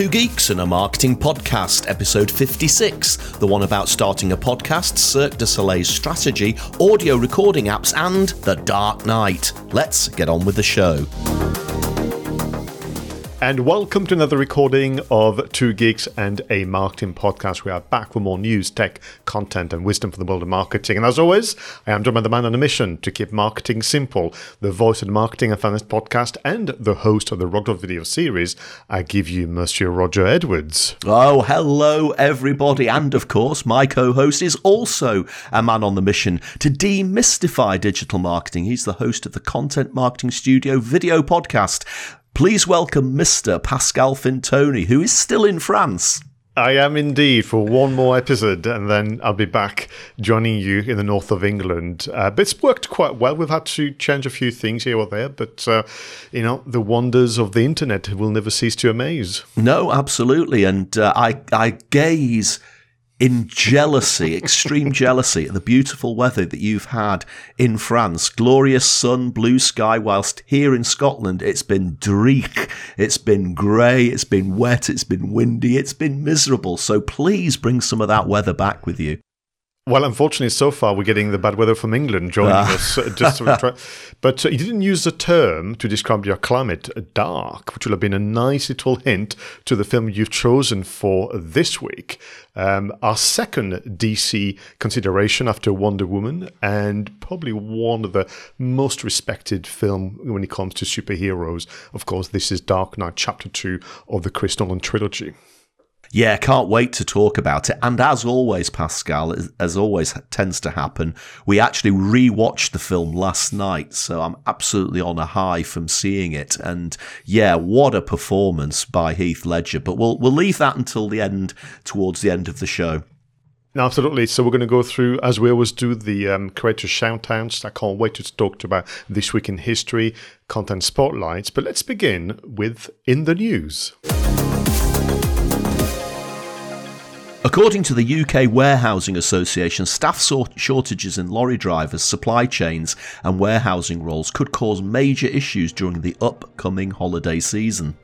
Two Geeks and a Marketing Podcast, episode 56, the one about starting a podcast, Cirque du Soleil's strategy, audio recording apps, and The Dark Knight. Let's get on with the show. And welcome to another recording of Two Geeks and a Marketing Podcast. We are back with more news, tech, content, and wisdom from the world of marketing. And as always, I am John by the man on a mission to keep marketing simple. The voice of the Marketing and Finance Podcast and the host of the Rockdog video series. I give you Monsieur Roger Edwards. Oh, hello, everybody. And of course, my co host is also a man on the mission to demystify digital marketing. He's the host of the Content Marketing Studio video podcast. Please welcome Mr. Pascal Fintoni, who is still in France. I am indeed for one more episode, and then I'll be back joining you in the north of England. Uh, but it's worked quite well. We've had to change a few things here or there, but uh, you know the wonders of the internet will never cease to amaze. No, absolutely, and uh, I I gaze in jealousy, extreme jealousy at the beautiful weather that you've had in France. Glorious sun, blue sky, whilst here in Scotland it's been dreich, it's been grey, it's been wet, it's been windy, it's been miserable. So please bring some of that weather back with you. Well, unfortunately, so far we're getting the bad weather from England joining ah. us. Uh, just try- but uh, you didn't use the term to describe your climate, uh, dark, which would have been a nice little hint to the film you've chosen for this week. Um, our second DC consideration after Wonder Woman, and probably one of the most respected film when it comes to superheroes. Of course, this is Dark Knight, Chapter Two of the Chris Nolan trilogy. Yeah, can't wait to talk about it. And as always, Pascal, as always tends to happen, we actually rewatched the film last night. So I'm absolutely on a high from seeing it. And yeah, what a performance by Heath Ledger. But we'll, we'll leave that until the end, towards the end of the show. Absolutely. So we're going to go through, as we always do, the um, creator shoutouts. I can't wait to talk about this week in history, content spotlights. But let's begin with In the News. According to the UK Warehousing Association, staff shortages in lorry drivers, supply chains, and warehousing roles could cause major issues during the upcoming holiday season.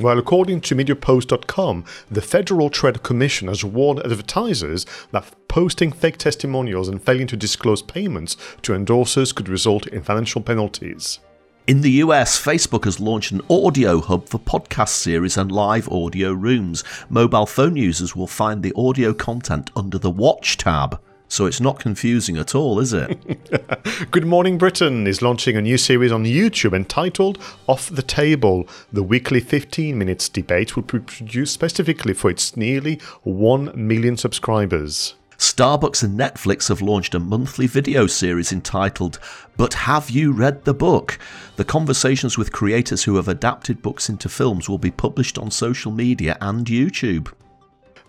Well, according to MediaPost.com, the Federal Trade Commission has warned advertisers that posting fake testimonials and failing to disclose payments to endorsers could result in financial penalties. In the US, Facebook has launched an audio hub for podcast series and live audio rooms. Mobile phone users will find the audio content under the Watch tab. So it's not confusing at all, is it? Good Morning Britain is launching a new series on YouTube entitled Off the Table. The weekly 15 minutes debate will be produced specifically for its nearly 1 million subscribers. Starbucks and Netflix have launched a monthly video series entitled But Have You Read the Book? The conversations with creators who have adapted books into films will be published on social media and YouTube.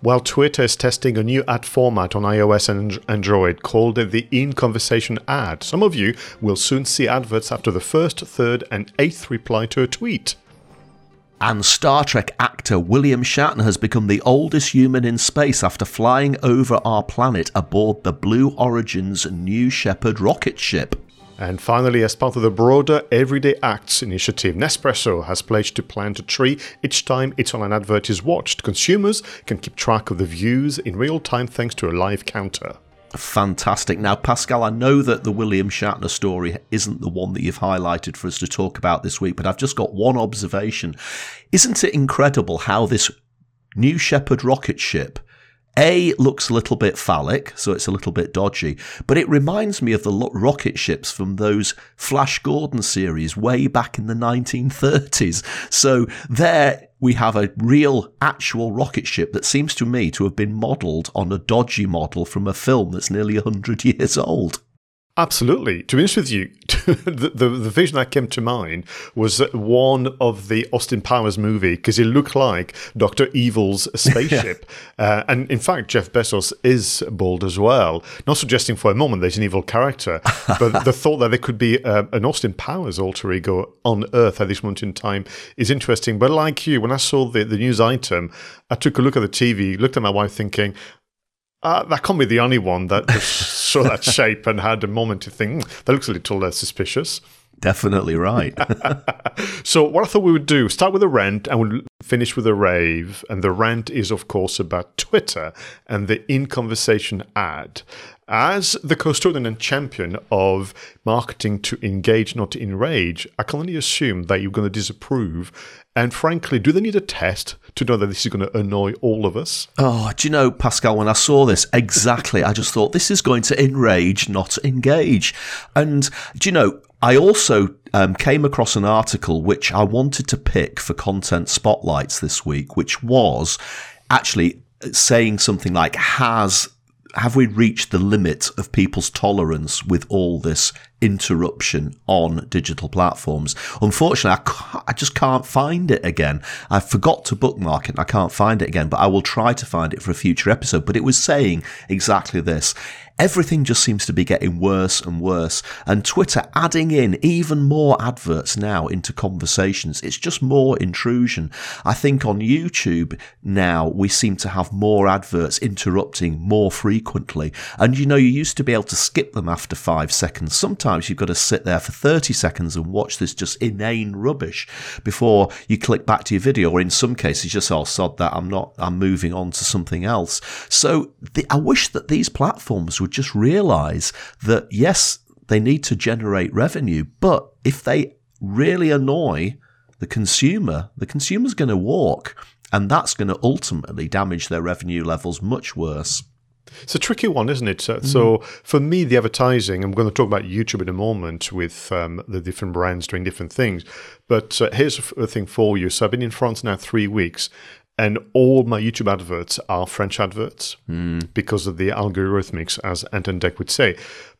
While Twitter is testing a new ad format on iOS and Android called the In Conversation ad, some of you will soon see adverts after the first, third, and eighth reply to a tweet. And Star Trek actor William Shatner has become the oldest human in space after flying over our planet aboard the Blue Origin's New Shepard rocket ship. And finally, as part of the broader Everyday Acts initiative, Nespresso has pledged to plant a tree each time its online advert is watched. Consumers can keep track of the views in real time thanks to a live counter. Fantastic. Now, Pascal, I know that the William Shatner story isn't the one that you've highlighted for us to talk about this week, but I've just got one observation. Isn't it incredible how this New Shepard rocket ship a looks a little bit phallic, so it's a little bit dodgy, but it reminds me of the rocket ships from those Flash Gordon series way back in the 1930s. So there we have a real, actual rocket ship that seems to me to have been modelled on a dodgy model from a film that's nearly 100 years old. Absolutely. To be honest with you, the, the, the, vision that came to mind was one of the Austin Powers movie because it looked like Doctor Evil's spaceship, yeah. uh, and in fact, Jeff Bezos is bald as well. Not suggesting for a moment there's an evil character, but the thought that there could be uh, an Austin Powers alter ego on Earth at this moment in time is interesting. But like you, when I saw the, the news item, I took a look at the TV, looked at my wife, thinking, uh, that can't be the only one that saw that shape and had a moment to think, hmm, that looks a little uh, suspicious. Definitely right. so, what I thought we would do start with a rant and we'll finish with a rave. And the rant is, of course, about Twitter and the in conversation ad. As the custodian and champion of marketing to engage, not to enrage, I can only assume that you're going to disapprove. And frankly, do they need a test to know that this is going to annoy all of us? Oh, do you know, Pascal, when I saw this, exactly, I just thought this is going to enrage, not engage. And do you know, I also um, came across an article which I wanted to pick for content spotlights this week, which was actually saying something like, has have we reached the limit of people's tolerance with all this interruption on digital platforms? Unfortunately, I, I, just can't find it again. I forgot to bookmark it. I can't find it again, but I will try to find it for a future episode. But it was saying exactly this everything just seems to be getting worse and worse. And Twitter adding in even more adverts now into conversations. It's just more intrusion. I think on YouTube now we seem to have more adverts interrupting more frequently. And you know, you used to be able to skip them after five seconds. Sometimes you've got to sit there for 30 seconds and watch this just inane rubbish before you click back to your video. Or in some cases, just, oh, sod that. I'm not, I'm moving on to something else. So the, I wish that these platforms would just realize that yes, they need to generate revenue, but if they really annoy the consumer, the consumer's going to walk, and that's going to ultimately damage their revenue levels much worse. It's a tricky one, isn't it? So, mm. so, for me, the advertising, I'm going to talk about YouTube in a moment with um, the different brands doing different things. But uh, here's a thing for you. So I've been in France now three weeks, and all my YouTube adverts are French adverts mm. because of the algorithmics, as Anton Deck would say.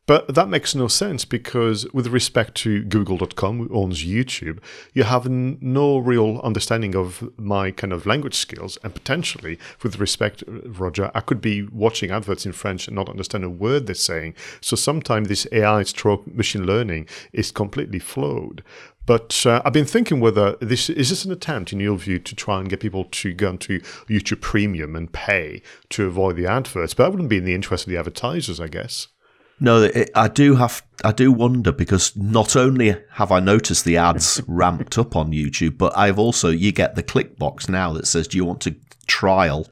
But that makes no sense because, with respect to Google.com, who owns YouTube, you have n- no real understanding of my kind of language skills. And potentially, with respect, Roger, I could be watching adverts in French and not understand a word they're saying. So sometimes this AI stroke machine learning is completely flawed. But uh, I've been thinking whether this is this an attempt, in your view, to try and get people to go into YouTube Premium and pay to avoid the adverts. But that wouldn't be in the interest of the advertisers, I guess. No, it, I do have. I do wonder because not only have I noticed the ads ramped up on YouTube, but I've also you get the click box now that says, "Do you want to trial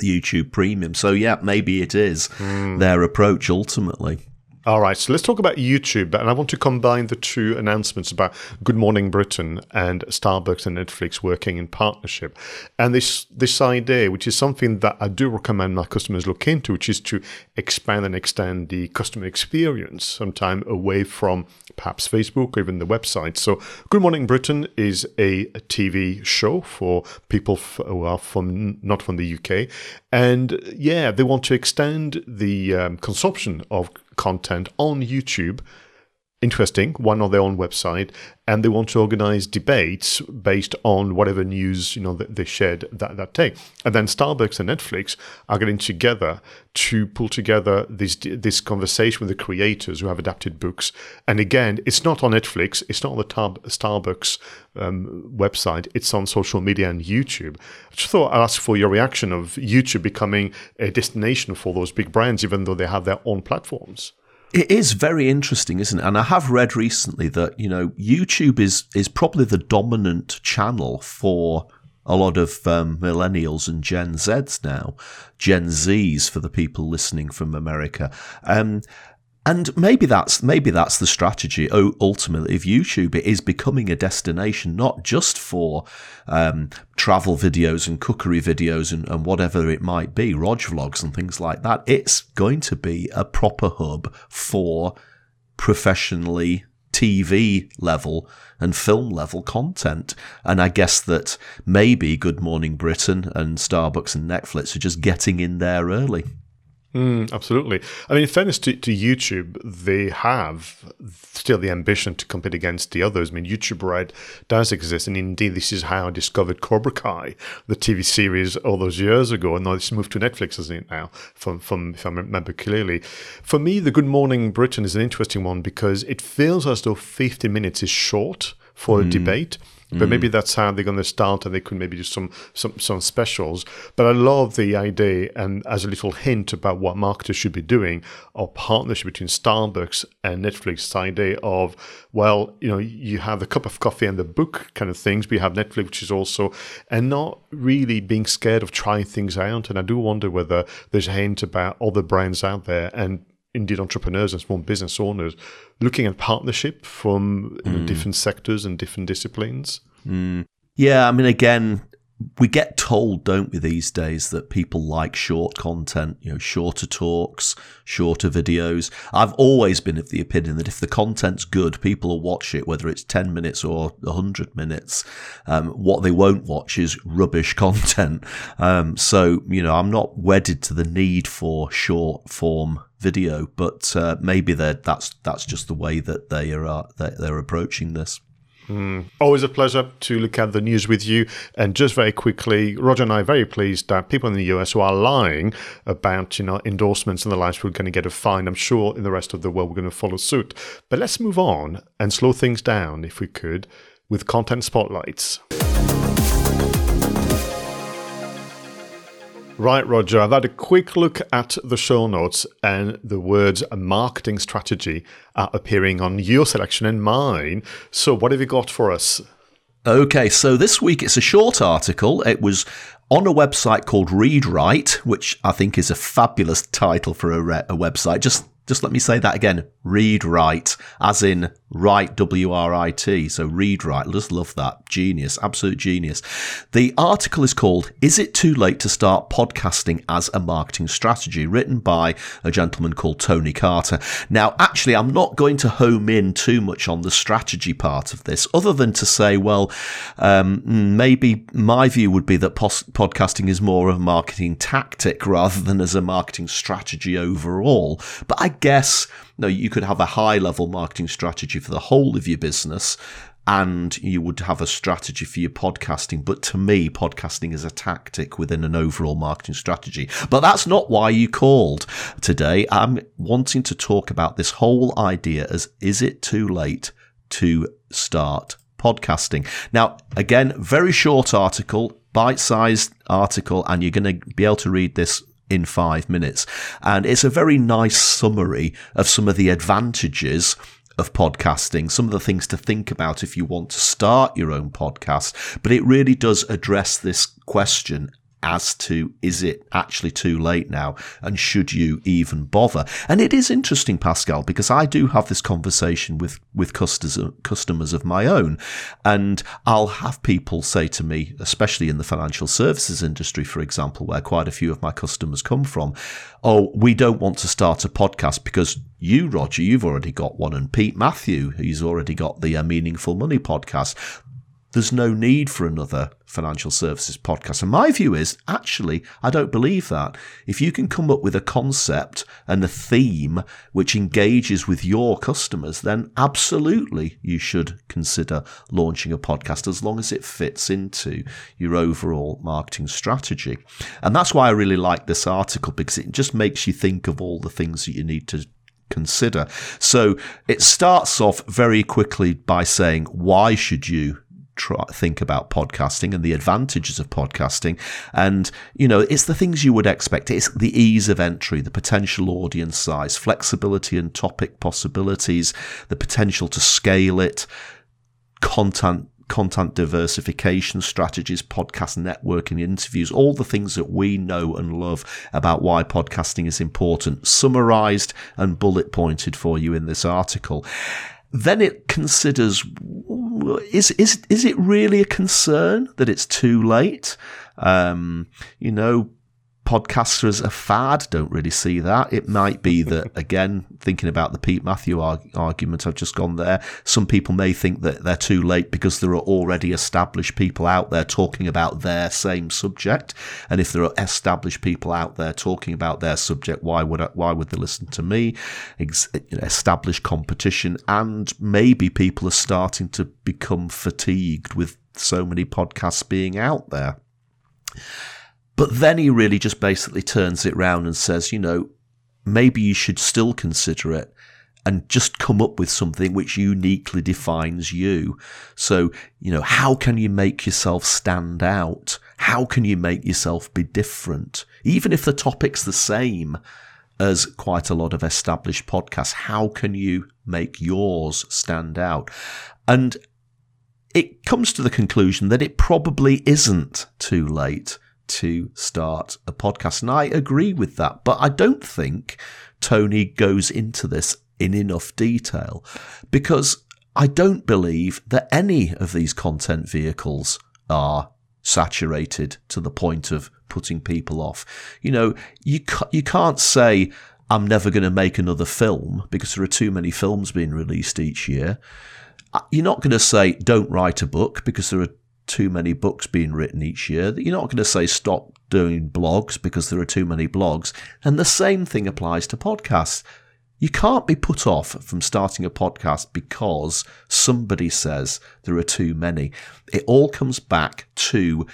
YouTube Premium?" So yeah, maybe it is mm. their approach ultimately. All right, so let's talk about YouTube. And I want to combine the two announcements about Good Morning Britain and Starbucks and Netflix working in partnership. And this this idea, which is something that I do recommend my customers look into, which is to expand and extend the customer experience sometime away from perhaps Facebook or even the website. So Good Morning Britain is a TV show for people who are from not from the UK. And yeah, they want to extend the um, consumption of content on YouTube interesting, one on their own website, and they want to organize debates based on whatever news you know they shared that, that day. And then Starbucks and Netflix are getting together to pull together this this conversation with the creators who have adapted books. And again, it's not on Netflix, it's not on the tab- Starbucks um, website, it's on social media and YouTube. I just thought I'd ask for your reaction of YouTube becoming a destination for those big brands, even though they have their own platforms. It is very interesting, isn't it? And I have read recently that you know YouTube is is probably the dominant channel for a lot of um, millennials and Gen Zs now, Gen Zs for the people listening from America. Um, and maybe that's maybe that's the strategy. Ultimately, of YouTube, it is becoming a destination not just for um, travel videos and cookery videos and, and whatever it might be, Rog vlogs and things like that. It's going to be a proper hub for professionally TV level and film level content. And I guess that maybe Good Morning Britain and Starbucks and Netflix are just getting in there early. Mm, absolutely. I mean, in fairness to, to YouTube, they have still the ambition to compete against the others. I mean, YouTube Red does exist, and indeed, this is how I discovered Cobra Kai, the TV series, all those years ago, and now it's moved to Netflix, isn't it now? From, from if I remember clearly, for me, the Good Morning Britain is an interesting one because it feels as though 50 minutes is short for a debate. But maybe mm. that's how they're going to start, and they could maybe do some some some specials. But I love the idea, and as a little hint about what marketers should be doing, a partnership between Starbucks and Netflix. This idea of well, you know, you have the cup of coffee and the book kind of things, but you have Netflix, which is also, and not really being scared of trying things out. And I do wonder whether there's a hint about other brands out there and indeed entrepreneurs and small business owners looking at partnership from know, different sectors and different disciplines. Yeah, I mean, again, we get told, don't we, these days that people like short content, you know, shorter talks, shorter videos. I've always been of the opinion that if the content's good, people will watch it, whether it's 10 minutes or 100 minutes. Um, what they won't watch is rubbish content. Um, so, you know, I'm not wedded to the need for short form video, but uh, maybe that's that's just the way that they are uh, they're, approaching this. Always a pleasure to look at the news with you. And just very quickly, Roger and I are very pleased that people in the US who are lying about you know endorsements and the likes, we're going to get a fine. I'm sure in the rest of the world we're going to follow suit. But let's move on and slow things down, if we could, with content spotlights. Right, Roger, I've had a quick look at the show notes and the words marketing strategy are appearing on your selection and mine. So, what have you got for us? Okay, so this week it's a short article. It was on a website called Read ReadWrite, which I think is a fabulous title for a, re- a website. Just just let me say that again. Read write, as in write, W R I T. So read write. Just love that. Genius. Absolute genius. The article is called Is It Too Late to Start Podcasting as a Marketing Strategy? written by a gentleman called Tony Carter. Now, actually, I'm not going to home in too much on the strategy part of this, other than to say, well, um, maybe my view would be that pos- podcasting is more of a marketing tactic rather than as a marketing strategy overall. But I guess no, you could have a high level marketing strategy for the whole of your business and you would have a strategy for your podcasting. But to me, podcasting is a tactic within an overall marketing strategy. But that's not why you called today. I'm wanting to talk about this whole idea as is it too late to start podcasting? Now, again, very short article, bite sized article, and you're going to be able to read this in five minutes. And it's a very nice summary of some of the advantages of podcasting, some of the things to think about if you want to start your own podcast. But it really does address this question as to is it actually too late now? And should you even bother? And it is interesting pascal because i do have this conversation with with customers customers of my own. And i'll have people say to me especially in the financial services industry for example where quite a few of my customers come from oh we don't want to start a podcast because you roger you've already got one and pete matthew he's already got the uh, meaningful money podcast there's no need for another financial services podcast. And my view is actually, I don't believe that. If you can come up with a concept and a theme which engages with your customers, then absolutely you should consider launching a podcast as long as it fits into your overall marketing strategy. And that's why I really like this article because it just makes you think of all the things that you need to consider. So it starts off very quickly by saying, why should you try, think about podcasting and the advantages of podcasting. And, you know, it's the things you would expect. It's the ease of entry, the potential audience size, flexibility and topic possibilities, the potential to scale it, content content diversification strategies, podcast networking, interviews, all the things that we know and love about why podcasting is important, summarized and bullet pointed for you in this article. Then it considers is is is it really a concern that it's too late? Um, you know, podcasts as a fad don't really see that. It might be that, again, thinking about the Pete Matthew arg- argument I've just gone there, some people may think that they're too late because there are already established people out there talking about their same subject. And if there are established people out there talking about their subject, why would I, why would they listen to me? Ex- you know, established competition, and maybe people are starting to become fatigued with so many podcasts being out there. But then he really just basically turns it round and says, you know, maybe you should still consider it and just come up with something which uniquely defines you. So, you know, how can you make yourself stand out? How can you make yourself be different? Even if the topic's the same as quite a lot of established podcasts, how can you make yours stand out? And it comes to the conclusion that it probably isn't too late to start a podcast. And I agree with that, but I don't think Tony goes into this in enough detail because I don't believe that any of these content vehicles are saturated to the point of putting people off. You know, you ca- you can't say I'm never going to make another film because there are too many films being released each year. Uh, you're not going to say don't write a book because there are too many books being written each year. That you're not going to say stop doing blogs because there are too many blogs. And the same thing applies to podcasts. You can't be put off from starting a podcast because somebody says there are too many. It all comes back to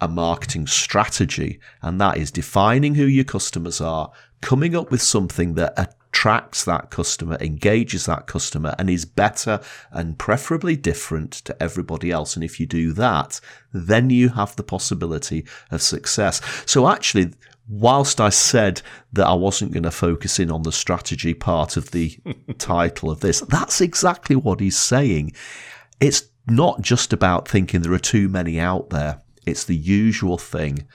a marketing strategy, and that is defining who your customers are, coming up with something that attracts that customer, engages that customer, and is better and preferably different to everybody else. And if you do that, then you have the possibility of success. So actually, whilst I said that I wasn't going to focus in on the strategy part of the title of this, that's exactly what he's saying. It's not just about thinking there are too many out there. It's the usual thing.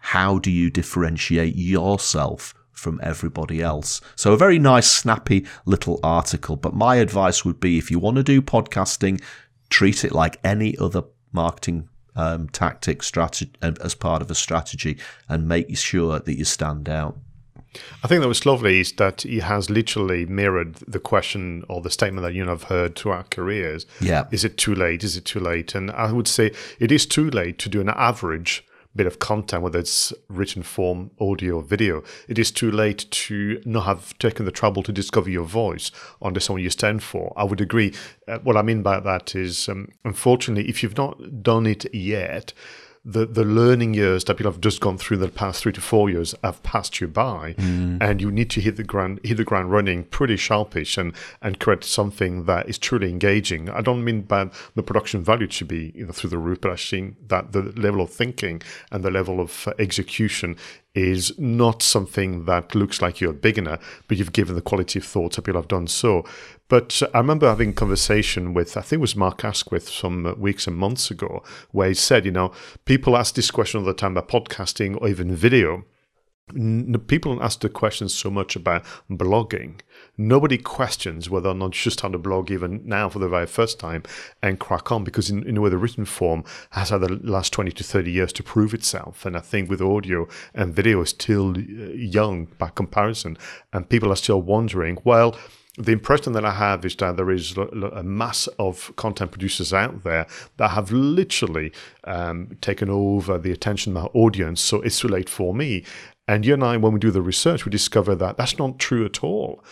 How do you differentiate yourself from everybody else? So, a very nice, snappy little article. But my advice would be if you want to do podcasting, treat it like any other marketing um, tactic strategy as part of a strategy and make sure that you stand out. I think that was lovely is that he has literally mirrored the question or the statement that you know have heard throughout careers. Yeah. Is it too late? Is it too late? And I would say it is too late to do an average bit of content, whether it's written form, audio, or video. It is too late to not have taken the trouble to discover your voice, under someone you stand for. I would agree. Uh, what I mean by that is, um, unfortunately, if you've not done it yet, the, the learning years that people have just gone through the past three to four years have passed you by, mm. and you need to hit the ground hit the ground running pretty sharpish and and create something that is truly engaging. I don't mean by the production value to be you know through the roof, but I think that the level of thinking and the level of uh, execution is not something that looks like you're a beginner, but you've given the quality of thought that people have done so. But I remember having a conversation with, I think it was Mark Asquith some weeks and months ago, where he said, you know, people ask this question all the time about podcasting or even video. People don't ask the questions so much about blogging. Nobody questions whether or not should start a blog even now for the very first time and crack on because, in, in a way, the written form has had the last 20 to 30 years to prove itself. And I think with audio and video is still uh, young by comparison, and people are still wondering, well, the impression that I have is that there is a mass of content producers out there that have literally um, taken over the attention of our audience. So it's too late for me. And you and I, when we do the research, we discover that that's not true at all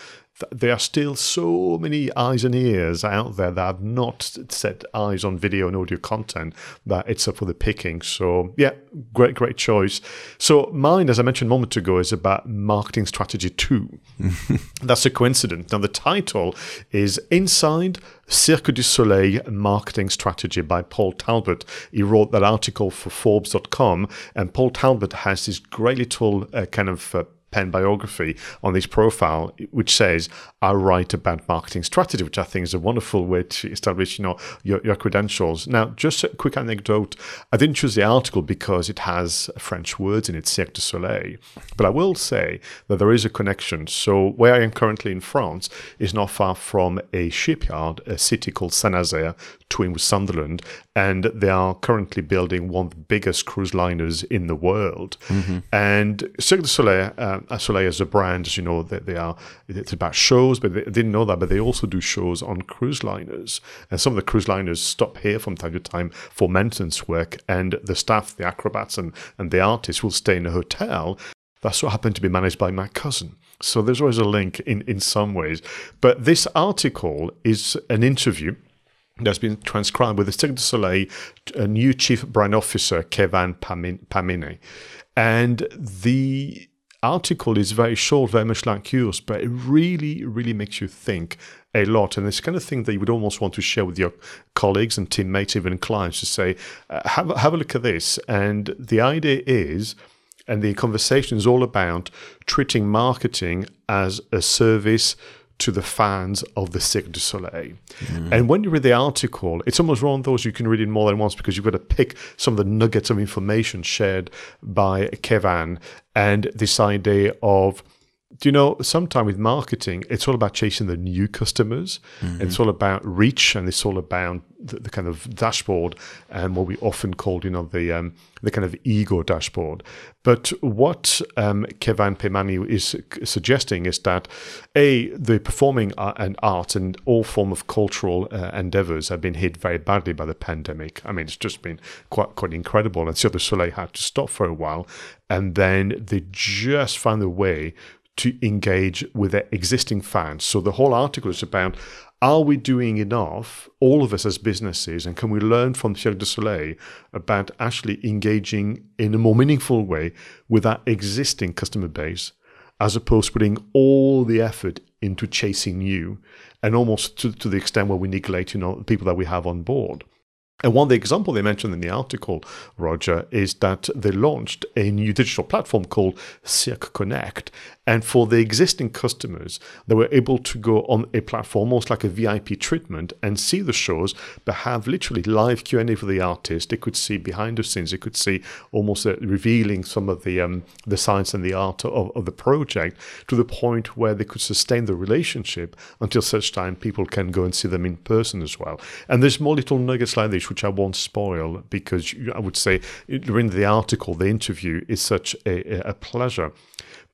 there are still so many eyes and ears out there that have not set eyes on video and audio content that it's up for the picking. So, yeah, great, great choice. So, mine, as I mentioned a moment ago, is about marketing strategy two. That's a coincidence. Now, the title is Inside Cirque du Soleil Marketing Strategy by Paul Talbot. He wrote that article for Forbes.com, and Paul Talbot has this great little uh, kind of uh, pen biography on his profile, which says, I write about marketing strategy, which I think is a wonderful way to establish, you know, your, your credentials. Now, just a quick anecdote. I didn't choose the article because it has French words in it, Cirque du Soleil. But I will say that there is a connection. So where I am currently in France is not far from a shipyard, a city called Saint-Nazaire, twin with Sunderland, and they are currently building one of the biggest cruise liners in the world. Mm-hmm. And Cirque du Soleil, uh, Soleil as a brand, as you know, that they, they are it's about shows, but they didn't know that, but they also do shows on cruise liners. And some of the cruise liners stop here from time to time for maintenance work, and the staff, the acrobats, and, and the artists will stay in a hotel. That's what happened to be managed by my cousin. So there's always a link in, in some ways. But this article is an interview that's been transcribed with the Cirque du Soleil, a new chief brand officer, Kevan Peymani. And the article is very short, very much like yours, but it really, really makes you think a lot. And it's kind of thing that you would almost want to share with your colleagues and teammates, even clients, to say, uh, have, have a look at this. And the idea is, and the conversation is all about treating marketing as a service to the fans of the Cirque du Soleil. Mm. And when you read the article, it's almost one of those you can read it more than once because you've got to pick some of the nuggets of information shared by Kevin and this idea of do you know sometimes with marketing it's all about chasing the new customers. Mm-hmm. it's all about reach and it's all about the, the, kind of dashboard and what we often call you know the um, the kind of ego dashboard. But what um, Kevan Peymani is suggesting is that a the performing and art and all form of cultural uh, endeavors have been hit very badly by the pandemic. I mean it's just been quite quite incredible. And Cirque du Soleil had to stop for a while and then they just found a way to engage with their existing fans. So the whole article is about are we doing enough, all of us as businesses, and can we learn from Cirque du Soleil about actually engaging in a more meaningful way with our existing customer base, as opposed to putting all the effort into chasing new, and almost to, to the extent where we neglect, you know, the people that we have on board. And one of the example they mentioned in the article, Roger, is that they launched a new digital platform called Cirque Connect. And for the existing customers, they were able to go on a platform, almost like a VIP treatment, and see the shows, but have literally live Q&A for the artist. They could see behind the scenes. They could see almost uh, revealing some of the um, the science and the art of, of the project to the point where they could sustain the relationship until such time people can go and see them in person as well. And there's more little nuggets like this, which I won't spoil because I would say during the article, the interview is such a, a pleasure.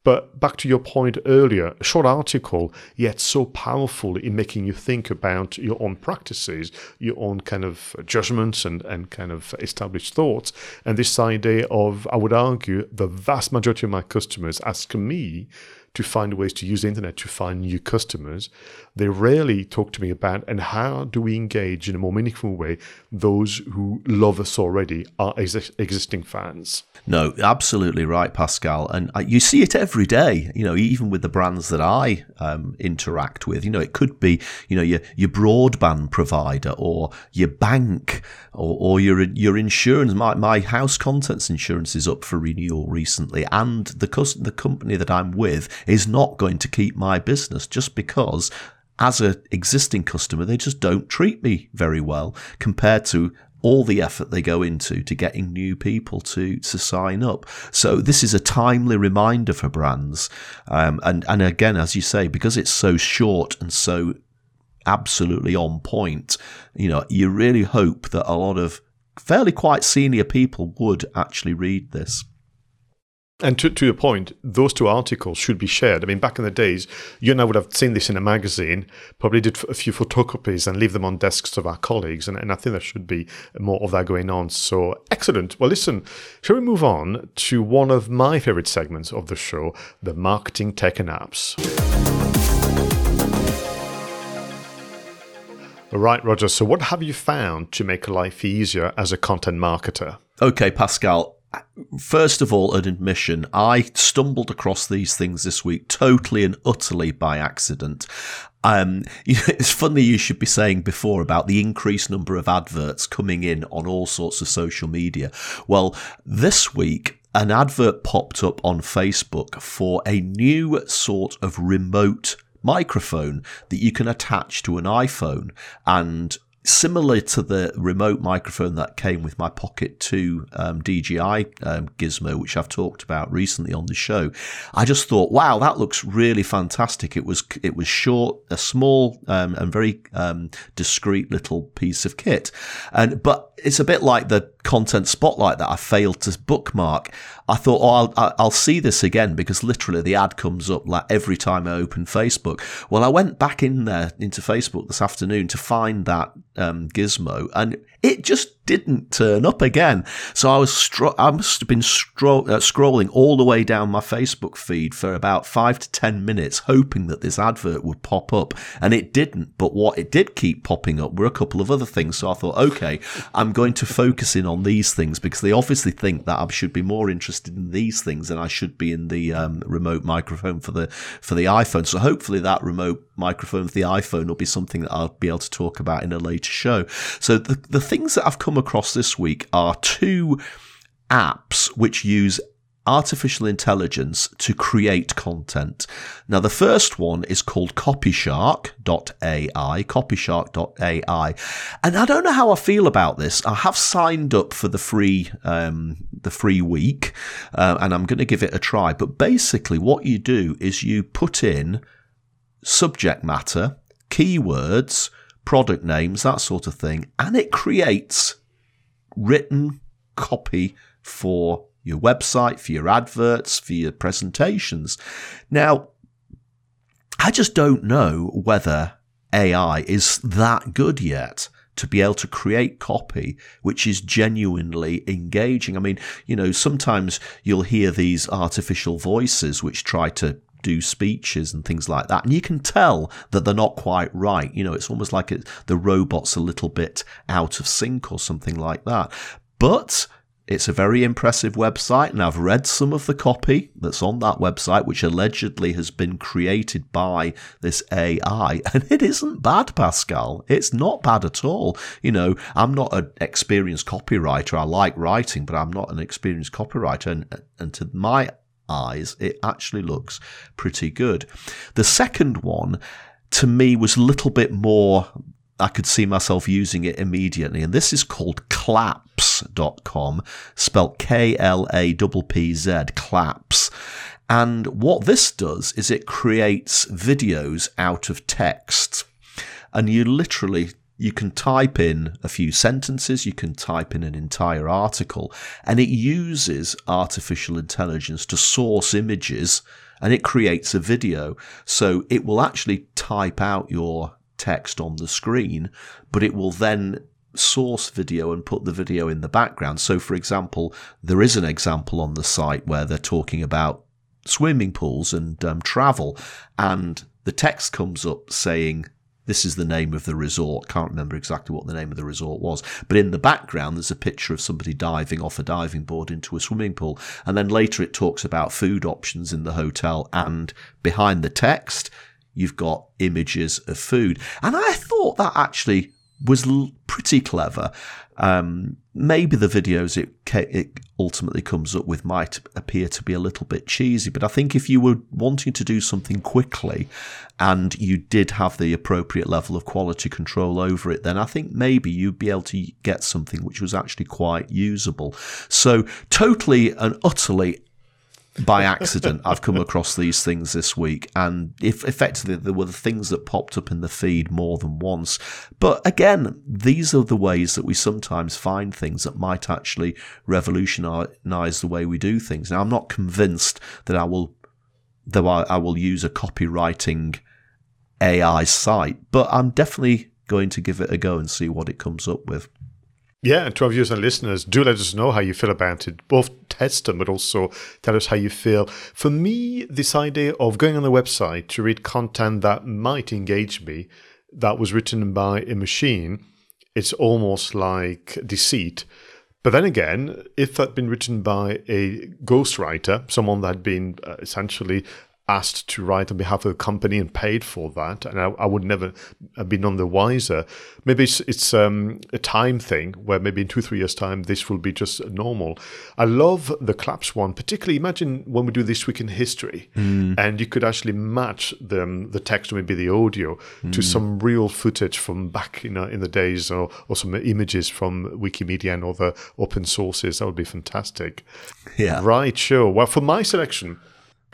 But back to your point earlier, a short article, yet so powerful in making you think about your own practices, your own kind of judgments and, and kind of established thoughts. And this idea of, I would argue, the vast majority of my customers ask me to find ways to use the internet to find new customers. They rarely talk to me about and how do we engage in a more meaningful way those who love us already, are ex- existing fans. No, absolutely right, Pascal. And uh, you see it every day, you know, even with the brands that I um, interact with. You know, it could be, you know, your, your broadband provider or your bank or, or your your insurance. My, my house contents insurance is up for renewal recently. And the, the company that I'm with is not going to keep my business just because as an existing customer, they just don't treat me very well compared to all the effort they go into to getting new people to to sign up. So this is a timely reminder for brands, um, and and again, as you say, because it's so short and so absolutely on point, you know, you really hope that a lot of fairly quite senior people would actually read this. And to, to your point, those two articles should be shared. I mean, back in the days, you and I would have seen this in a magazine, probably did a few photocopies and leave them on desks of our colleagues. And, and I think there should be more of that going on. So excellent. Well, listen, shall we move on to one of my favorite segments of the show, the marketing tech and apps? Right, Roger. So, what have you found to make life easier as a content marketer? Okay, Pascal. First of all, an admission, I stumbled across these things this week totally and utterly by accident. Um, it's funny you should be saying before about the increased number of adverts coming in on all sorts of social media. Well, this week, an advert popped up on Facebook for a new sort of remote microphone that you can attach to an iPhone and similar to the remote microphone that came with my Pocket 2 um, DJI um, gizmo, which I've talked about recently on the show, I just thought, wow, that looks really fantastic. It was it was short, a small um, and very um, discreet little piece of kit, and but it's a bit like the content spotlight that I failed to bookmark. I thought, oh, I'll, I'll see this again because literally the ad comes up like every time I open Facebook. Well, I went back in there into Facebook this afternoon to find that um, gizmo and it just didn't turn up again. So I was stro- I must have been stro- uh, scrolling all the way down my Facebook feed for about five to ten minutes, hoping that this advert would pop up, and it didn't. But what it did keep popping up were a couple of other things. So I thought, okay, I'm going to focus in on these things because they obviously think that I should be more interested in these things than I should be in the um, remote microphone for the for the iPhone. So hopefully that remote microphone of the iPhone will be something that I'll be able to talk about in a later show. So the the things that I've come across this week are two apps which use artificial intelligence to create content. Now, the first one is called copyshark.ai, copyshark.ai. And I don't know how I feel about this. I have signed up for the free, um, the free week, uh, and I'm going to give it a try. But basically what you do is you put in subject matter, keywords, product names, that sort of thing, and it creates written copy for your website, for your adverts, for your presentations. Now, I just don't know whether AI is that good yet to be able to create copy which is genuinely engaging. I mean, you know, sometimes you'll hear these artificial voices which try to do speeches and things like that. And you can tell that they're not quite right. You know, it's almost like it, the robot's a little bit out of sync or something like that. But it's a very impressive website, and I've read some of the copy that's on that website, which allegedly has been created by this AI, and it isn't bad, Pascal. It's not bad at all. You know, I'm not an experienced copywriter. I like writing, but I'm not an experienced copywriter, and, and to my eyes, it actually looks pretty good. The second one, to me, was a little bit more I could see myself using it immediately. And this is called klappz.com, spelled K L A P P Z, klappz. And what this does is it creates videos out of text. And you literally you can type in a few sentences, you can type in an entire article, and it uses artificial intelligence to source images and it creates a video. So it will actually type out your text on the screen, but it will then source video and put the video in the background. So, for example, there is an example on the site where they're talking about swimming pools and um, travel, and the text comes up saying, this is the name of the resort. Can't remember exactly what the name of the resort was. But in the background, there's a picture of somebody diving off a diving board into a swimming pool. And then later it talks about food options in the hotel. And behind the text, you've got images of food. And I thought that actually was pretty clever. Um, maybe the videos it, it ultimately comes up with might appear to be a little bit cheesy, but I think if you were wanting to do something quickly and you did have the appropriate level of quality control over it, then I think maybe you'd be able to get something which was actually quite usable. So totally and utterly by accident I've come across these things this week, and if effectively there were the things that popped up in the feed more than once. But again, these are the ways that we sometimes find things that might actually revolutionize the way we do things. Now, I'm not convinced that I will, though I, I will use a copywriting AI site, but I'm definitely going to give it a go and see what it comes up with. Yeah, and to our viewers and listeners, do let us know how you feel about it. Both test them, but also tell us how you feel. For me, this idea of going on the website to read content that might engage me, that was written by a machine, it's almost like deceit. But then again, if that had been written by a ghostwriter, someone that had been uh, essentially asked to write on behalf of the company and paid for that, and I, I would never have been none the wiser. Maybe it's, it's um, a time thing where maybe in two, three years' time, this will be just normal. I love the klappz one, particularly imagine when we do This Week in History, mm. and you could actually match the, um, the text or maybe the audio mm. to some real footage from back you know, in the days or, or some images from Wikimedia and other open sources. That would be fantastic. Yeah. Right, sure. Well, for my selection,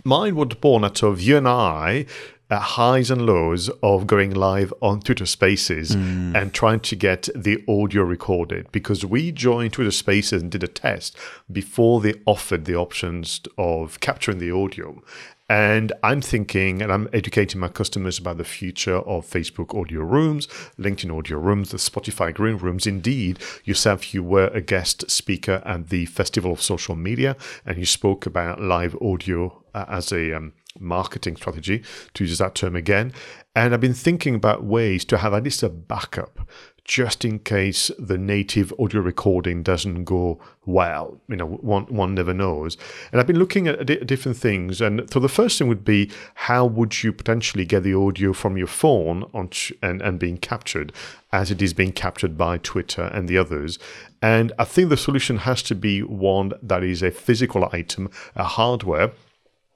mine was born out of you and I at highs and lows of going live on Twitter Spaces mm. and trying to get the audio recorded because we joined Twitter Spaces and did a test before they offered the options of capturing the audio. And I'm thinking, and I'm educating my customers about the future of Facebook audio rooms, LinkedIn audio rooms, the Spotify green rooms. Indeed, yourself, you were a guest speaker at the Festival of Social Media, and you spoke about live audio uh, as a um, marketing strategy, to use that term again. And I've been thinking about ways to have at least a backup just in case the native audio recording doesn't go well. You know, one one never knows. And I've been looking at different things. And so the first thing would be how would you potentially get the audio from your phone on and and being captured as it is being captured by Twitter and the others. And I think the solution has to be one that is a physical item, a hardware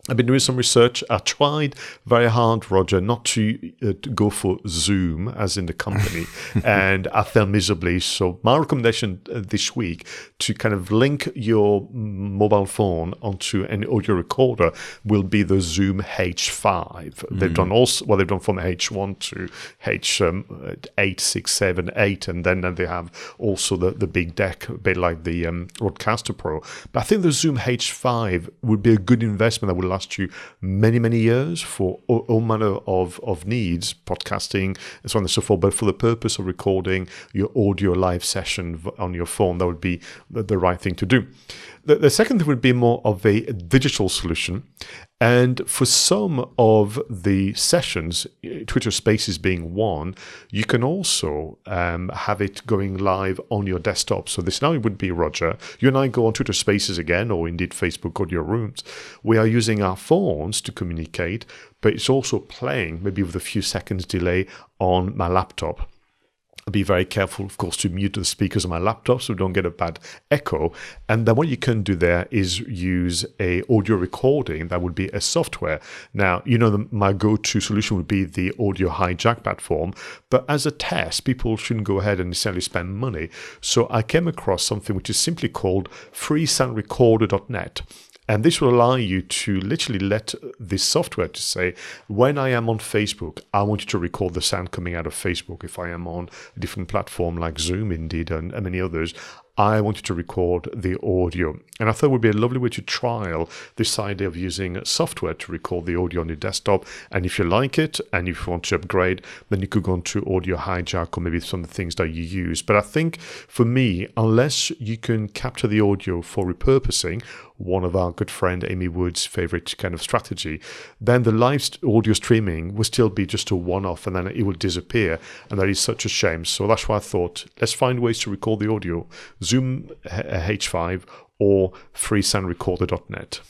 I've been doing some research. I tried very hard, Roger, not to, uh, to go for Zoom, as in the company, and I fell miserably. So, my recommendation uh, this week to kind of link your mobile phone onto an audio recorder will be the Zoom H5. Mm. They've done also well. They've done from H1 to H um, eight, six, seven, eight, and then, they have also the the big deck, a bit like the um, Rodecaster Pro. But I think the Zoom H5 would be a good investment that would last you many, many years for all, all manner of, of needs, podcasting, and so on and so forth. But for the purpose of recording your audio live session on your phone, that would be the, the right thing to do. The, the second thing would be more of a digital solution. And for some of the sessions, Twitter Spaces being one, you can also um, have it going live on your desktop. So this now would be Roger. You and I go on Twitter Spaces again, or indeed Facebook Audio Rooms. We are using our phones to communicate, but it's also playing, maybe with a few seconds delay, on my laptop be very careful, of course, to mute the speakers on my laptop so we don't get a bad echo. And then what you can do there is use a audio recording that would be a software. Now, you know, the, my go-to solution would be the Audio Hijack platform, but as a test, people shouldn't go ahead and necessarily spend money. So I came across something which is simply called freesoundrecorder.net. And this will allow you to literally let this software to say, when I am on Facebook, I want you to record the sound coming out of Facebook. If I am on a different platform like Zoom, indeed, and, and many others, I wanted to record the audio. And I thought it would be a lovely way to trial this idea of using software to record the audio on your desktop. And if you like it and if you want to upgrade, then you could go into Audio Hijack or maybe some of the things that you use. But I think for me, unless you can capture the audio for repurposing, one of our good friend Amy Wood's favorite kind of strategy, then the live audio streaming will still be just a one off and then it will disappear. And that is such a shame. So that's why I thought let's find ways to record the audio. Zoom H5 or freesoundrecorder.net.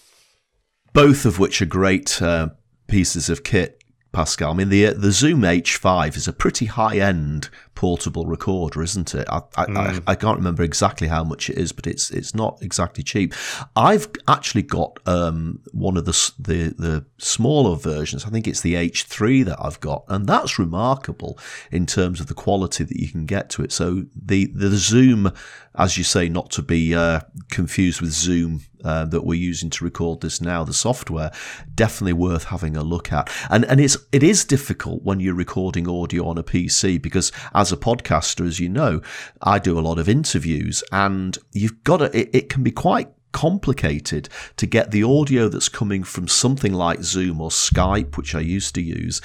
Both of which are great uh, pieces of kit Pascal. I mean, the the Zoom H5 is a pretty high end portable recorder, isn't it? I, I, mm. I, I, can't remember exactly how much it is, but it's it's not exactly cheap. I've actually got um, one of the, the the smaller versions. I think it's the H3 that I've got, and that's remarkable in terms of the quality that you can get to it. So the the Zoom, as you say, not to be uh, confused with Zoom uh, that we're using to record this now, the software, definitely worth having a look at. And and it's it is difficult when you're recording audio on a PC because as a podcaster, as you know, I do a lot of interviews, and you've got to. It, it can be quite complicated to get the audio that's coming from something like Zoom or Skype, which I used to use,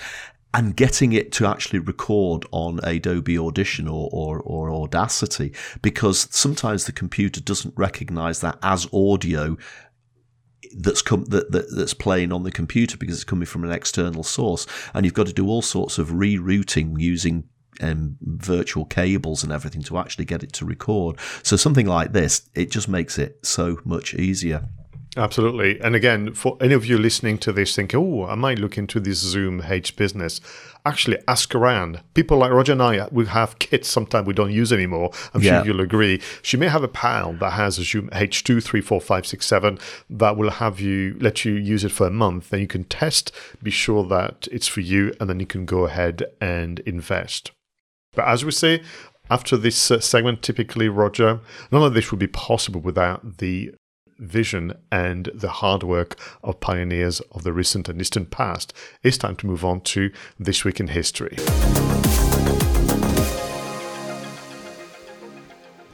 and getting it to actually record on Adobe Audition or, or, or, Audacity because sometimes the computer doesn't recognize that as audio that's come that, that, that's playing on the computer because it's coming from an external source and you've got to do all sorts of rerouting using um, virtual cables and everything to actually get it to record so something like this it just makes it so much easier Absolutely. And again, for any of you listening to this, think, oh, I might look into this Zoom H business. Actually, ask around. People like Roger and I, we have kits sometimes we don't use anymore. I'm yeah. sure you'll agree. She may have a pal that has a Zoom H2, 3, 4, 5, 6, 7 that will have you let you use it for a month. Then you can test, be sure that it's for you, and then you can go ahead and invest. But as we say, after this uh, segment, typically, Roger, none of this would be possible without the vision and the hard work of pioneers of the recent and distant past, it's time to move on to This Week in History.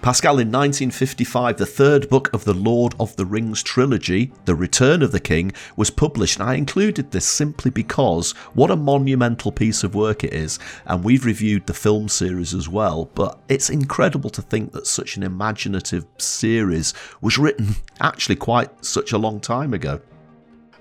Pascal, in 1955, the third book of the Lord of the Rings trilogy, The Return of the King, was published, and I included this simply because what a monumental piece of work it is, and we've reviewed the film series as well, but it's incredible to think that such an imaginative series was written actually quite such a long time ago.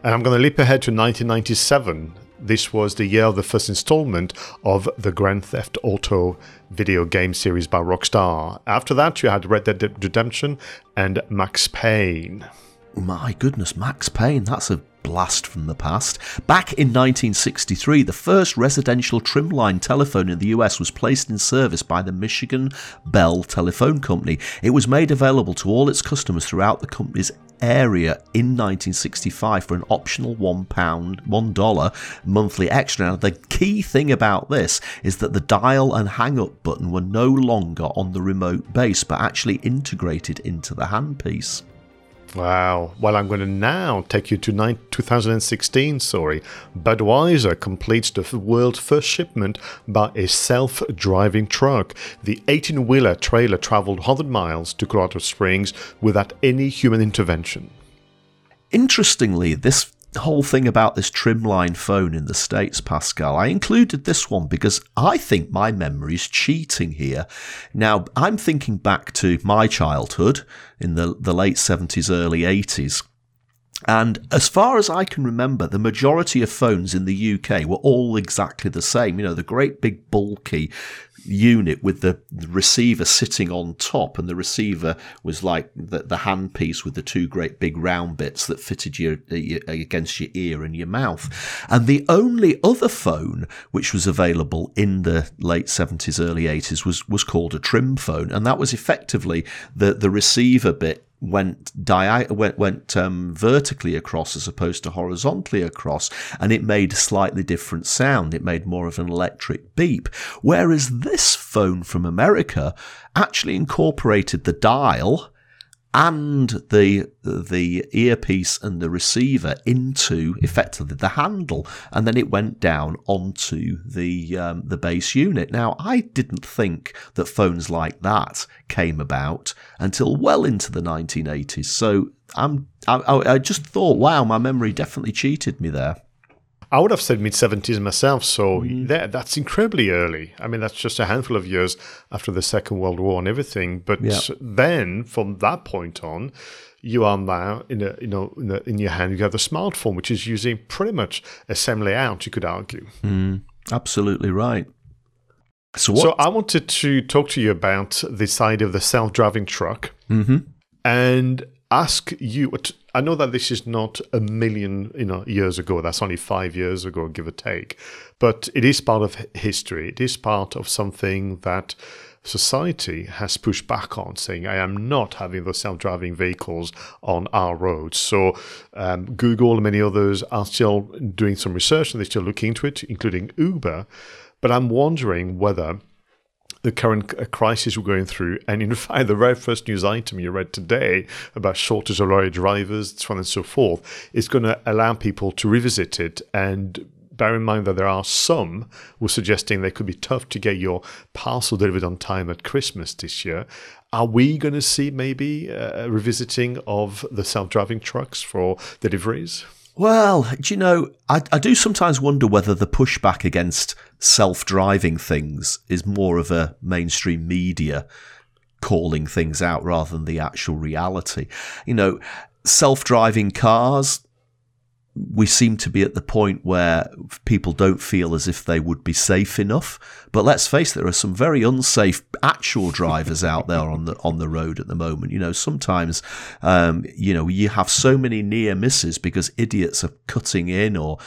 And I'm going to leap ahead to 1997 this was the year of the first installment of the Grand Theft Auto video game series by Rockstar. After that, you had Red Dead Redemption and Max Payne. My goodness, Max Payne, that's a blast from the past. Back in 1963, the first residential trimline telephone in the US was placed in service by the Michigan Bell Telephone Company. It was made available to all its customers throughout the company's area in 1965 for an optional one pound, one dollar monthly extra. Now, the key thing about this is that the dial and hang up button were no longer on the remote base, but actually integrated into the handpiece. Wow. Well, I'm going to now take you to 2016, sorry. Budweiser completes the world's first shipment by a self driving truck. The 18 wheeler trailer traveled 100 miles to Colorado Springs without any human intervention. Interestingly, this whole thing about this trimline phone in the States, Pascal, I included this one because I think my memory is cheating here. Now, I'm thinking back to my childhood in the, the late 70s, early 80s. And as far as I can remember, the majority of phones in the UK were all exactly the same. You know, the great big bulky unit with the, receiver sitting on top, and the receiver was like the, the handpiece with the two great big round bits that fitted your, your, against your ear and your mouth. And the only other phone which was available in the late 70s, early 80s was, was called a trim phone, and that was effectively the, the receiver bit went di- went went um, vertically across as opposed to horizontally across, and it made a slightly different sound. It made more of an electric beep. Whereas this phone from America actually incorporated the dial and the the earpiece and the receiver into effectively the handle, and then it went down onto the um, the base unit. Now, I didn't think that phones like that came about until well into the 1980s. So I'm I, I just thought, wow, my memory definitely cheated me there. I would have said mid 70s myself, so mm. that, that's incredibly early. I mean, that's just a handful of years after the Second World War and everything. But yeah. then, from that point on, you are now in a, you know in, a, in, your hand. You have the smartphone, which is using pretty much assembly out. You could argue. Mm, absolutely right. So, so I wanted to talk to you about the side of the self-driving truck, mm-hmm. and ask you. I know that this is not a million you know years ago. That's only five years ago, give or take. But it is part of history. It is part of something that society has pushed back on, saying, "I am not having those self-driving vehicles on our roads." So um, Google and many others are still doing some research and they're still looking into it, including Uber. But I'm wondering whether the current uh, crisis we're going through. And in fact, the very first news item you read today about shortage of lorry drivers, so on and so forth, is going to allow people to revisit it and bear in mind that there are some who are suggesting they could be tough to get your parcel delivered on time at Christmas this year. Are we going to see maybe a revisiting of the self-driving trucks for deliveries? Well, do you know, I, I do sometimes wonder whether the pushback against self driving things is more of a mainstream media calling things out rather than the actual reality. You know, self driving cars, we seem to be at the point where people don't feel as if they would be safe enough. But let's face it, there are some very unsafe actual drivers out there on the on the road at the moment. You know, sometimes um, you know you have so many near misses because idiots are cutting in or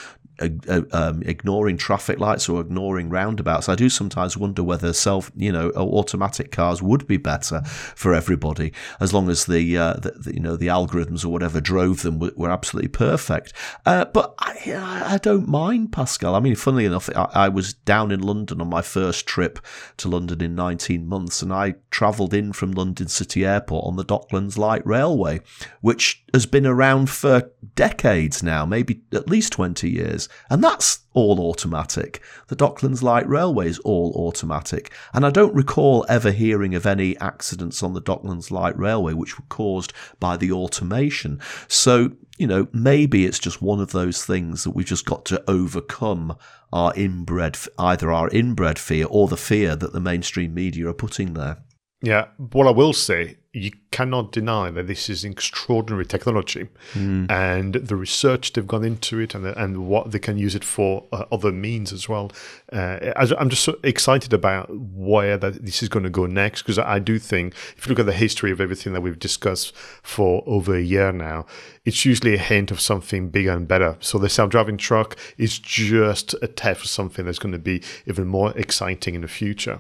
uh, um, ignoring traffic lights or ignoring roundabouts. I do sometimes wonder whether self, you know, automatic cars would be better for everybody as long as the, uh, the, the you know the algorithms or whatever drove them were, were absolutely perfect. Uh, but I, I don't mind Pascal. I mean, funnily enough, I, I was down in London on my first trip to London in 19 months, and I travelled in from London City Airport on the Docklands Light Railway, which has been around for decades now, maybe at least 20 years. And that's all automatic. The Docklands Light Railway is all automatic. And I don't recall ever hearing of any accidents on the Docklands Light Railway which were caused by the automation. So, you know, maybe it's just one of those things that we've just got to overcome our inbred, either our inbred fear or the fear that the mainstream media are putting there. Yeah, what I will say, you cannot deny that this is extraordinary technology, mm. and the research they've gone into it, and and what they can use it for uh, other means as well. Uh, I'm just so excited about where that this is going to go next because I do think if you look at the history of everything that we've discussed for over a year now, it's usually a hint of something bigger and better. So the self-driving truck is just a test for something that's going to be even more exciting in the future.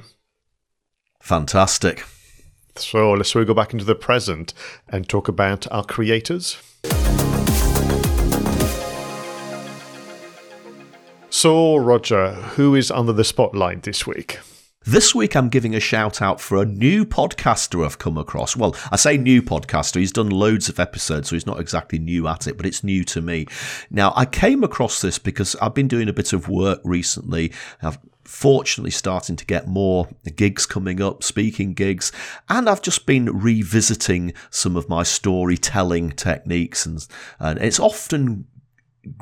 Fantastic. So let's go back into the present and talk about our creators. So, Roger, who is under the spotlight this week? This week, I'm giving a shout out for a new podcaster I've come across. Well, I say new podcaster, he's done loads of episodes, so he's not exactly new at it, but it's new to me. Now, I came across this because I've been doing a bit of work recently. I've fortunately starting to get more gigs coming up, speaking gigs, and I've just been revisiting some of my storytelling techniques, and, and it's often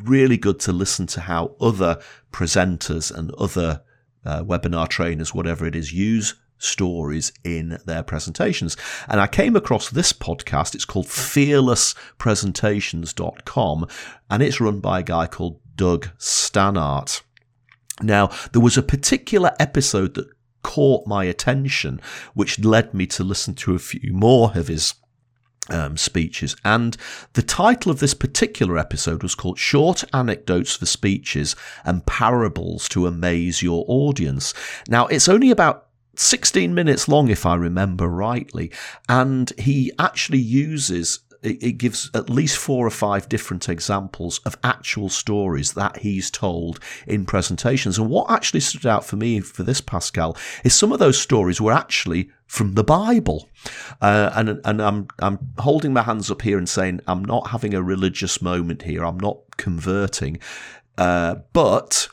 really good to listen to how other presenters and other uh, webinar trainers, whatever it is, use stories in their presentations. And I came across this podcast. It's called fearlesspresentations.com and it's run by a guy called Doug Staneart. Now, there was a particular episode that caught my attention, which led me to listen to a few more of his um, speeches. And the title of this particular episode was called Short Anecdotes for Speeches and Parables to Amaze Your Audience. Now, it's only about 16 minutes long, if I remember rightly, and he actually uses it, gives at least four or five different examples of actual stories that he's told in presentations. And what actually stood out for me for this, Pascal, is some of those stories were actually from the Bible. Uh, and and I'm I'm holding my hands up here and saying I'm not having a religious moment here. I'm not converting, uh, but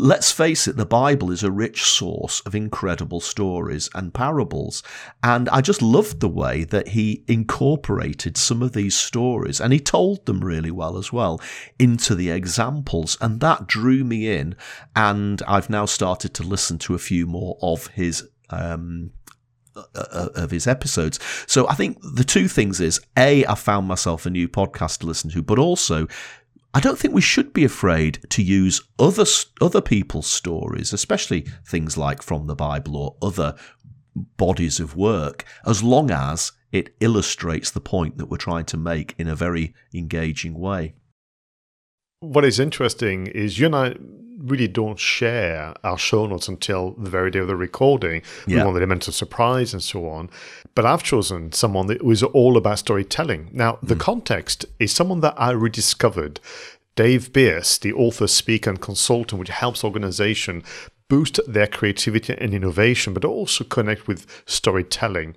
Let's face it, the Bible is a rich source of incredible stories and parables. And I just loved the way that he incorporated some of these stories, and he told them really well as well, into the examples. And that drew me in. And I've now started to listen to a few more of his um, uh, uh, of his episodes. So I think the two things is A, I found myself a new podcast to listen to, but also I don't think we should be afraid to use other other people's stories, especially things like from the Bible or other bodies of work, as long as it illustrates the point that we're trying to make in a very engaging way. What is interesting is you and I really don't share our show notes until the very day of the recording. We want the element of surprise and so on. But I've chosen someone that was all about storytelling. Now, the mm. context is someone that I rediscovered. Dave Birss, the author, speaker, and consultant, which helps organization boost their creativity and innovation, but also connect with storytelling.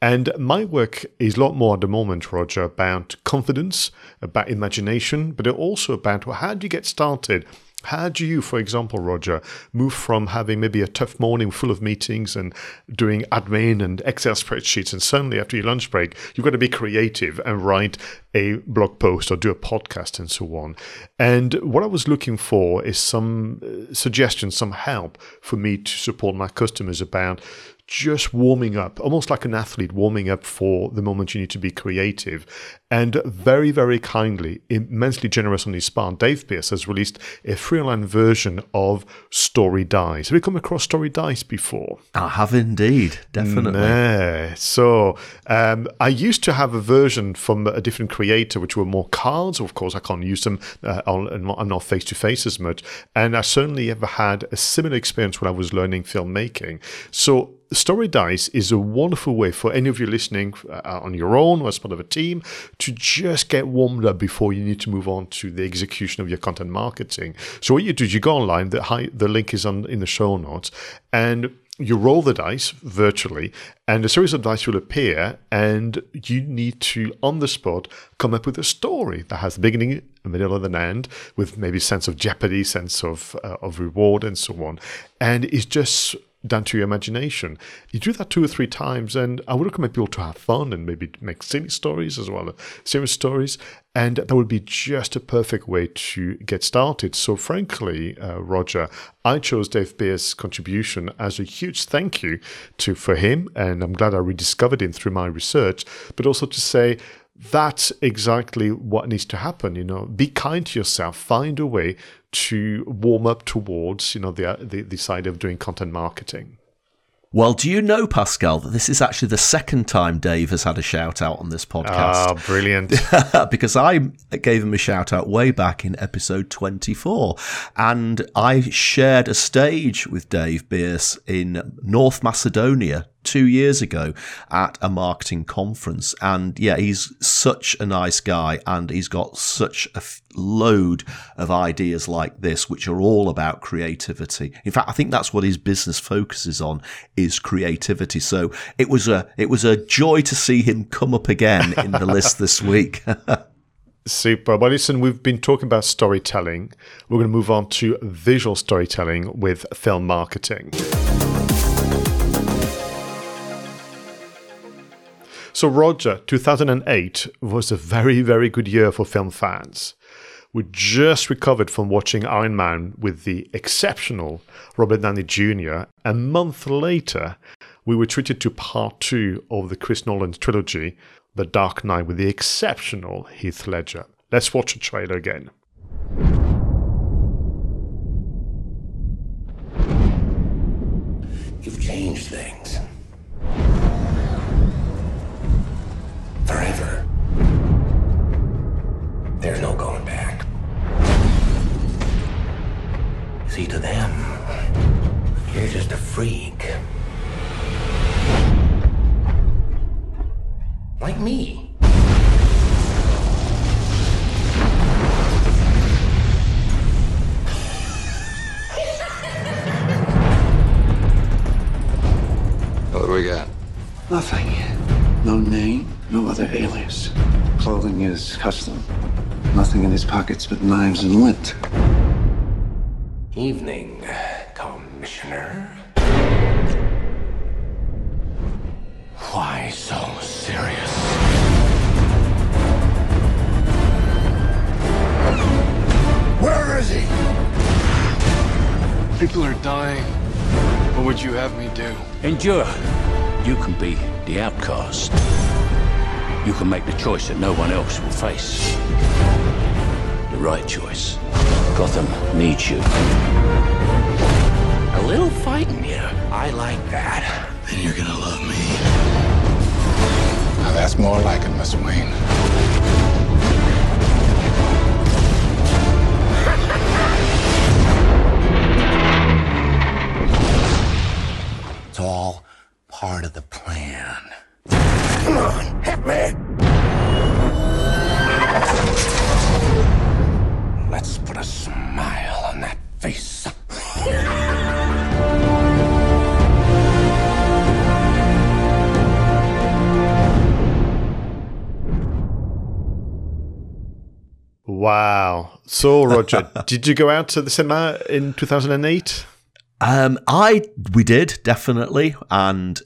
And my work is a lot more at the moment, Roger, about confidence, about imagination, but also about how do you get started? How do you, for example, Roger, move from having maybe a tough morning full of meetings and doing admin and Excel spreadsheets, and suddenly after your lunch break, you've got to be creative and write a blog post or do a podcast and so on. And what I was looking for is some uh, suggestions, some help for me to support my customers about just warming up, almost like an athlete warming up for the moment you need to be creative. And very, very kindly, immensely generous on his part, Dave Birss has released a freeline version of Story Dice. Have you come across Story Dice before? I have indeed, definitely. So um, I used to have a version from a different creator, which were more cards. Of course, I can't use them. Uh, I'm not face to face as much. And I certainly ever had a similar experience when I was learning filmmaking. So Story Dice is a wonderful way for any of you listening uh, on your own or as part of a team to just get warmed up before you need to move on to the execution of your content marketing. So what you do is you go online. The, high, the link is on in the show notes, and you roll the dice virtually, and a series of dice will appear, and you need to, on the spot, come up with a story that has a beginning, middle, and an end, with maybe sense of jeopardy, sense of uh, of reward, and so on. And it's just down to your imagination. You do that two or three times, and I would recommend people to have fun and maybe make silly stories as well as serious stories. And that would be just a perfect way to get started. So, frankly, uh, Roger, I chose Dave Birss' contribution as a huge thank you to for him, and I'm glad I rediscovered him through my research. But also to say that's exactly what needs to happen. You know, be kind to yourself. Find a way to warm up towards you know the the, the side of doing content marketing. Well, do you know, Pascal, that this is actually the second time Dave has had a shout out on this podcast? Ah, brilliant. because I gave him a shout out way back in episode 24. And I shared a stage with Dave Birss in North Macedonia two years ago at a marketing conference. And yeah, he's such a nice guy and he's got such a load of ideas like this, which are all about creativity. In fact, I think that's what his business focuses on is creativity. So it was a, it was a joy to see him come up again in the list this week. Super. Well, listen, we've been talking about storytelling. We're going to move on to visual storytelling with film marketing. So, Roger, 2008 was a very, very good year for film fans. We just recovered from watching Iron Man with the exceptional Robert Downey Jr. A month later, we were treated to part two of the Chris Nolan trilogy, The Dark Knight, with the exceptional Heath Ledger. Let's watch a trailer again. You've changed things. There's no going back. See, to them, you're just a freak. Like me. What do we got? Nothing. No name, no other alias. Clothing is custom. Nothing in his pockets but knives and lint. Evening, Commissioner. Why so serious? Where is he? People are dying. What would you have me do? Endure. You can be the outcast you can make the choice that no one else will face. The right choice. Gotham needs you. A little fighting here. I like that. Then you're gonna love me. Now that's more like it, Miss Wayne. So, Roger, did you go out to the cinema in 2008? Um, I we did definitely, and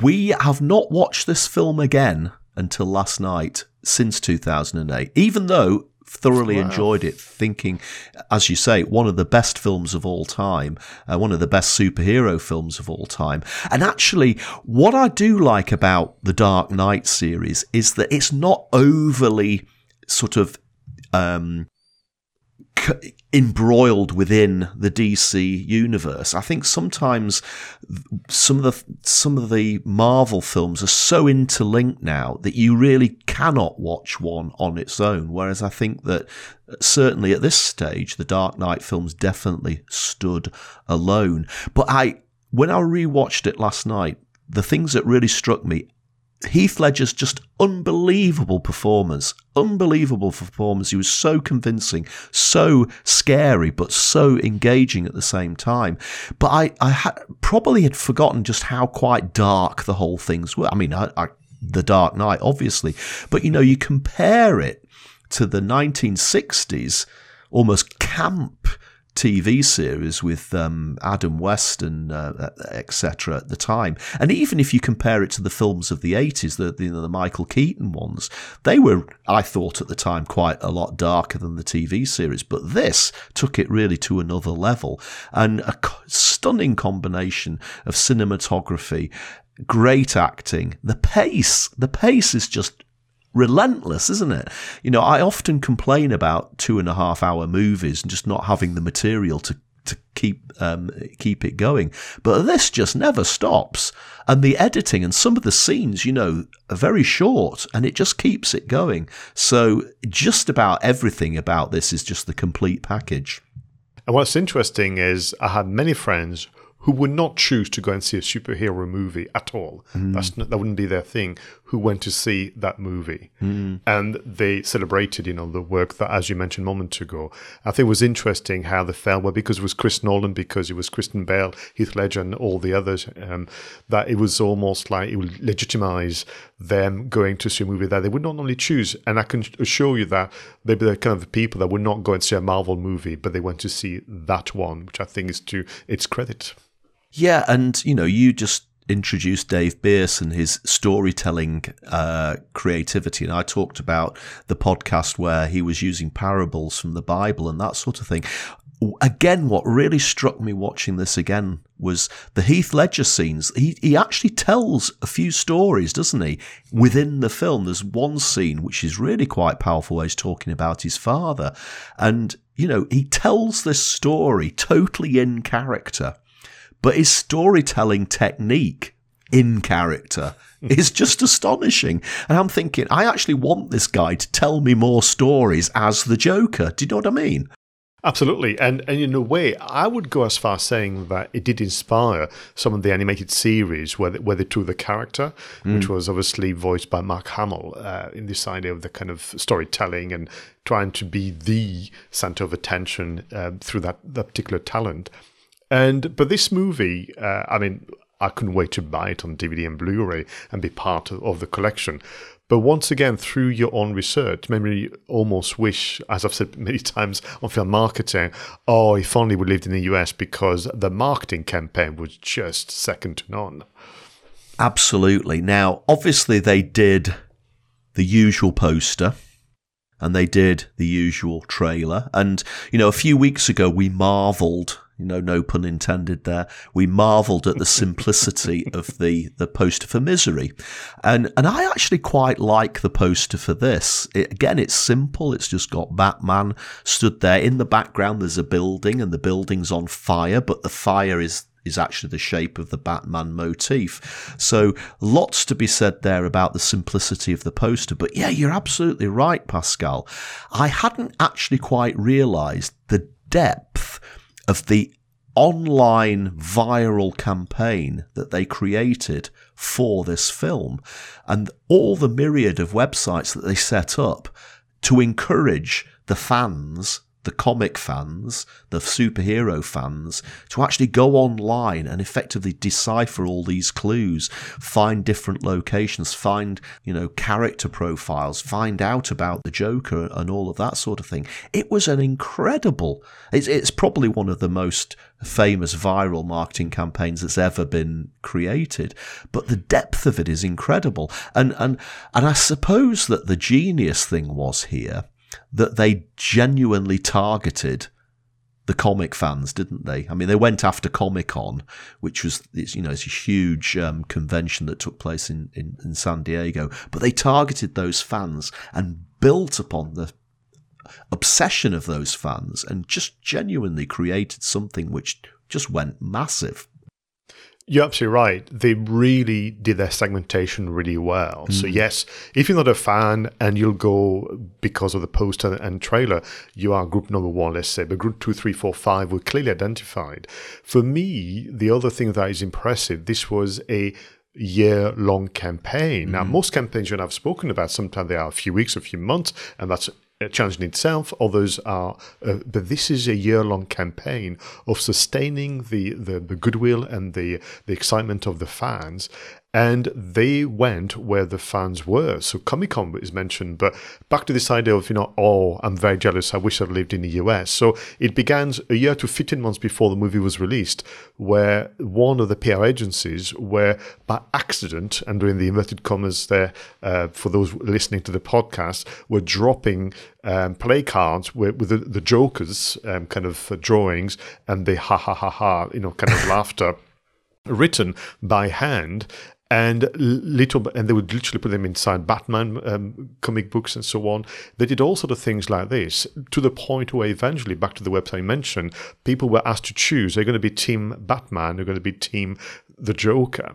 we have not watched this film again until last night since 2008, even though thoroughly wow. enjoyed it thinking as you say one of the best films of all time uh, one of the best superhero films of all time and actually what i do like about the dark knight series is that it's not overly sort of um, embroiled within the DC universe. I think sometimes some of the some of the Marvel films are so interlinked now that you really cannot watch one on its own. Whereas I think that certainly at this stage, the Dark Knight films definitely stood alone. But I, when I rewatched it last night, the things that really struck me Heath Ledger's just unbelievable performance. Unbelievable performance. He was so convincing, so scary, but so engaging at the same time. But I, I ha- probably had forgotten just how quite dark the whole things were. I mean, I, I, The Dark Knight, obviously. But, you know, you compare it to the 1960s, almost camp TV series with um, Adam West and uh, etc. at the time, and even if you compare it to the films of the eighties, the, the the Michael Keaton ones, they were, I thought at the time, quite a lot darker than the TV series. But this took it really to another level, and a stunning combination of cinematography, great acting, the pace. The pace is just relentless, isn't it? You know, I often complain about two and a half hour movies and just not having the material to to keep um, keep it going. But this just never stops, and the editing and some of the scenes, you know, are very short, and it just keeps it going. So just about everything about this is just the complete package. And what's interesting is I had many friends who would not choose to go and see a superhero movie at all. Mm. That's not, that wouldn't be their thing. Who went to see that movie, mm. and they celebrated, you know, the work that, as you mentioned a moment ago. I think it was interesting how the felt well because it was Chris Nolan, because it was Christian Bale, Heath Ledger, and all the others. Um, that it was almost like it would legitimize them going to see a movie that they would not only choose. And I can assure you that they'd be the kind of people that would not go and see a Marvel movie, but they went to see that one, which I think is to its credit. Yeah, and you know, you just introduced Dave Birss and his storytelling uh, creativity, and I talked about the podcast where he was using parables from the Bible and that sort of thing. Again, what really struck me watching this again was the Heath Ledger scenes. He he actually tells a few stories, doesn't he? Within the film, there's one scene which is really quite powerful. Where he's talking about his father, and you know he tells this story totally in character but his storytelling technique in character is just astonishing. And I'm thinking, I actually want this guy to tell me more stories as the Joker. Do you know what I mean? Absolutely, and and in a way, I would go as far as saying that it did inspire some of the animated series where they, where they took the character, mm. which was obviously voiced by Mark Hamill, uh, in this idea of the kind of storytelling and trying to be the center of attention uh, through that, that particular talent. And but this movie, uh, I mean, I couldn't wait to buy it on DVD and Blu-ray and be part of, of the collection. But once again, through your own research, maybe almost wish, as I've said many times on film marketing, oh, if only we lived in the US because the marketing campaign was just second to none. Absolutely. Now, obviously, they did the usual poster and they did the usual trailer. And, you know, a few weeks ago, we marveled you know, no pun intended there. We marvelled at the simplicity of the, the poster for Misery. And, and I actually quite like the poster for this. It, again, it's simple. It's just got Batman stood there. In the background, there's a building and the building's on fire, but the fire is is actually the shape of the Batman motif. So lots to be said there about the simplicity of the poster. But yeah, you're absolutely right, Pascal. I hadn't actually quite realised the depth of the online viral campaign that they created for this film. And all the myriad of websites that they set up to encourage the fans the comic fans, the superhero fans, to actually go online and effectively decipher all these clues, find different locations, find, you know, character profiles, find out about the Joker and all of that sort of thing. It was an incredible, it's, it's probably one of the most famous viral marketing campaigns that's ever been created. But the depth of it is incredible. And, and, and I suppose that the genius thing was here that they genuinely targeted the comic fans, didn't they? I mean, they went after Comic Con, which was you know it's a huge um, convention that took place in, in, in San Diego, but they targeted those fans and built upon the obsession of those fans and just genuinely created something which just went massive. You're absolutely right. They really did their segmentation really well. Mm. So, yes, if you're not a fan and you'll go because of the poster and trailer, you are group number one, let's say, but group two, three, four, five were clearly identified. For me, the other thing that is impressive, this was a year long campaign. Now, most campaigns you and I have spoken about, sometimes they are a few weeks, a few months, and that's challenge in itself. Others are, uh, but this is a year long campaign of sustaining the, the, the goodwill and the, the excitement of the fans. And they went where the fans were. So Comic Con is mentioned, but back to this idea of, you know, oh, I'm very jealous. I wish I'd lived in the US. So it began a year to 15 months before the movie was released, where one of the PR agencies were by accident, and doing the inverted commas there uh, for those listening to the podcast, were dropping um, play cards with, with the, the Joker's um, kind of uh, drawings and the ha ha ha ha, you know, kind of laughter written by hand and little and they would literally put them inside batman um, comic books and so on they did all sort of things like this to the point where eventually back to the website I mentioned people were asked to choose they're going to be team batman they're going to be team the joker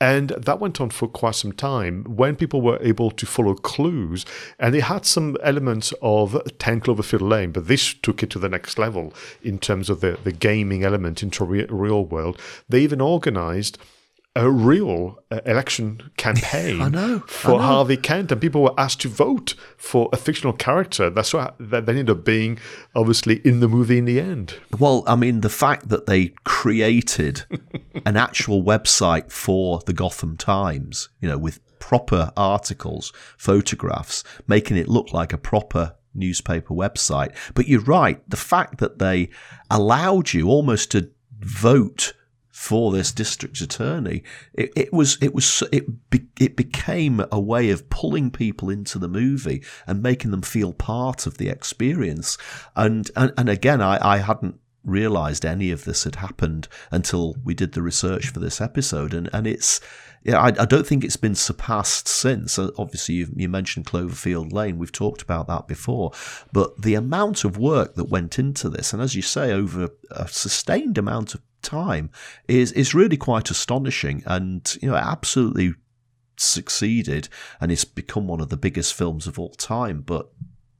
and that went on for quite some time when people were able to follow clues. And it had some elements of 10 Cloverfield Lane, but this took it to the next level in terms of the, the gaming element into re- real world. They even organized a real uh, election campaign I know, for I know. Harvey Dent, and people were asked to vote for a fictional character. That's what that they ended up being, obviously, in the movie in the end. Well, I mean, the fact that they created an actual website for the Gotham Times, you know, with proper articles, photographs, making it look like a proper newspaper website. But you're right, the fact that they allowed you almost to vote for this district attorney, it, it was it was it be, it became a way of pulling people into the movie and making them feel part of the experience. And and, and again, I, I hadn't realized any of this had happened until we did the research for this episode, and and it's. Yeah, I, I don't think it's been surpassed since. Uh, Obviously, you, you mentioned Cloverfield Lane. We've talked about that before. But the amount of work that went into this, and as you say, over a sustained amount of time, is is really quite astonishing. And you know, absolutely succeeded, and it's become one of the biggest films of all time. But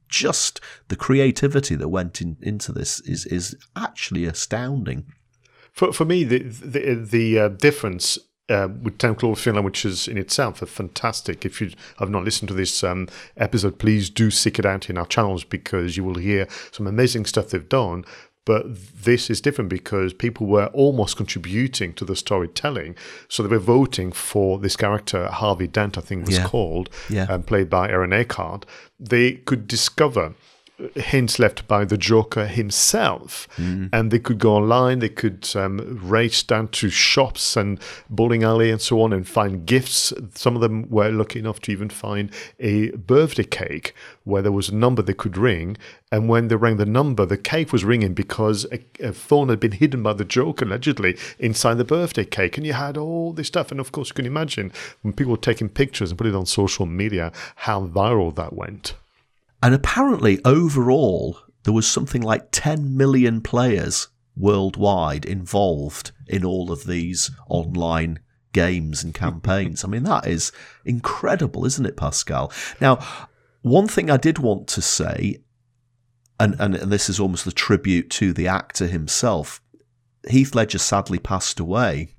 just the creativity that went in, into this is is actually astounding. For for me, the the the uh, difference. Uh, with Ten Cloverfield, which is in itself a fantastic. If you have not listened to this um, episode, please do seek it out in our channels because you will hear some amazing stuff they've done. But this is different because people were almost contributing to the storytelling. So they were voting for this character, Harvey Dent, I think was Yeah. called, Yeah. um, played by Aaron Eckhart. They could discover hints left by the Joker himself, and they could go online. They could um, race down to shops and bowling alley and so on, and find gifts. Some of them were lucky enough to even find a birthday cake where there was a number they could ring, and when they rang the number, the cake was ringing because a, a phone had been hidden by the Joker allegedly inside the birthday cake, and you had all this stuff. And of course, you can imagine when people were taking pictures and put it on social media how viral that went. And apparently, overall, there was something like 10 million players worldwide involved in all of these online games and campaigns. I mean, that is incredible, isn't it, Pascal? Now, one thing I did want to say, and, and, and this is almost a tribute to the actor himself, Heath Ledger sadly passed away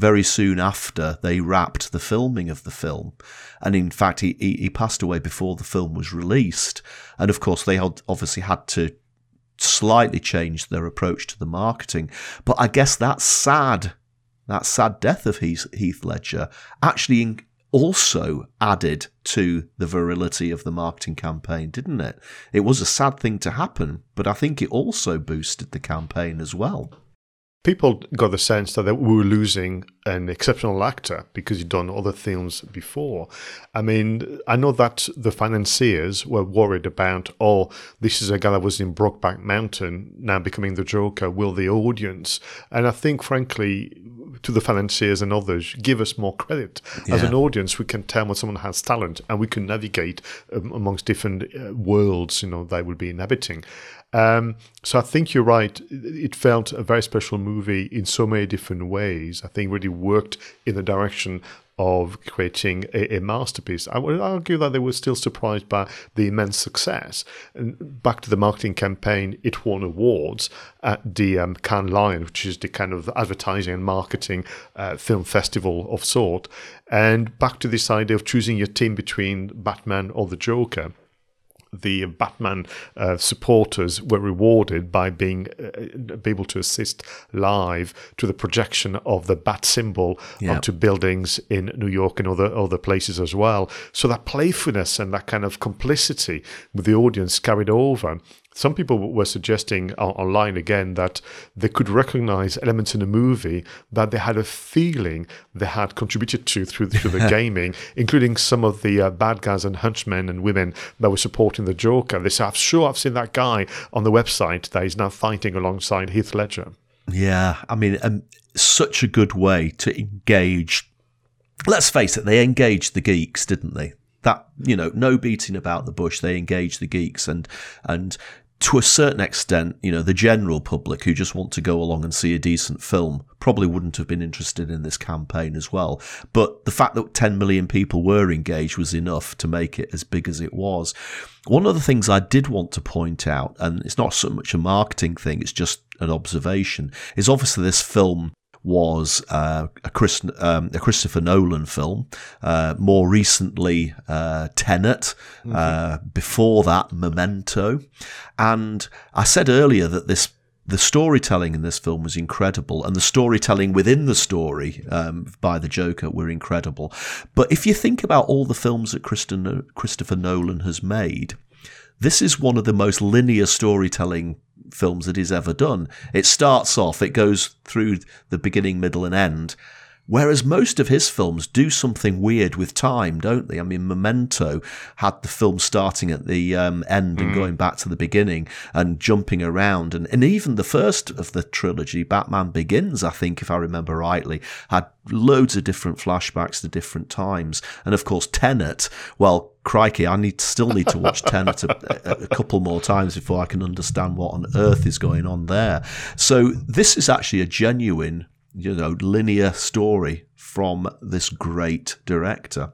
very soon after they wrapped the filming of the film. And in fact, he, he, he passed away before the film was released. And of course, they had obviously had to slightly change their approach to the marketing. But I guess that sad, that sad death of Heath, Heath Ledger actually also added to the virility of the marketing campaign, didn't it? It was a sad thing to happen, but I think it also boosted the campaign as well. People got the sense that they were losing an exceptional actor because he'd done other films before. I mean, I know that the financiers were worried about, oh, this is a guy that was in Brokeback Mountain now becoming the Joker. Will the audience? And I think, frankly, to the financiers and others, give us more credit. As an audience, we can tell when someone has talent and we can navigate um, amongst different uh, worlds, you know, they will be inhabiting. Um, so I think you're right. It felt a very special movie in so many different ways. I think really worked in the direction of creating a, a, masterpiece. I would argue that they were still surprised by the immense success. And back to the marketing campaign, it won awards at the um, Cannes Lion, which is the kind of advertising and marketing uh, film festival of sort. And back to this idea of choosing your team between Batman or the Joker the Batman uh, supporters were rewarded by being uh, able to assist live to the projection of the bat symbol yep. onto buildings in New York and other other places as well. So that playfulness and that kind of complicity with the audience carried over some people were suggesting online again that they could recognize elements in the movie that they had a feeling they had contributed to through, through the gaming, including some of the uh, bad guys and henchmen and women that were supporting the Joker. They said, I'm sure I've seen that guy on the website that he's now fighting alongside Heath Ledger. Yeah, I mean, um, such a good way to engage. Let's face it, they engaged the geeks, didn't they? that you know no beating about the bush they engaged the geeks and and to a certain extent, you know, the general public who just want to go along and see a decent film probably wouldn't have been interested in this campaign as well. But the fact that 10 million people were engaged was enough to make it as big as it was. One of the things I did want to point out, and it's not so much a marketing thing, it's just an observation, is obviously this film was uh, a, Chris, um, a, Christopher Nolan film. Uh, more recently, uh, Tenet. Mm-hmm. Uh, before that, Memento. And I said earlier that this the storytelling in this film was incredible, and the storytelling within the story um, by the Joker were incredible. But if you think about all the films that Christopher Nolan has made, this is one of the most linear storytelling films that he's ever done. It starts off, it goes through the beginning, middle, and end. Whereas most of his films do something weird with time, don't they? I mean, Memento had the film starting at the um, end and mm. going back to the beginning and jumping around. And, and even the first of the trilogy, Batman Begins, I think, if I remember rightly, had loads of different flashbacks to different times. And of course, Tenet, well, crikey, I need still need to watch Tenet a, a, couple more times before I can understand what on earth is going on there. So this is actually a genuine you know, linear story from this great director.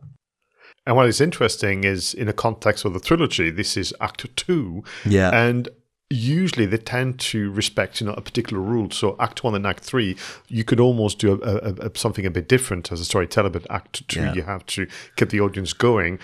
And what is interesting is in the context of the trilogy, this is Act Two. Yeah. And usually they tend to respect you know a particular rule so act one and act three you could almost do a, a, a, something a bit different as a storyteller but act two yeah. you have to keep the audience going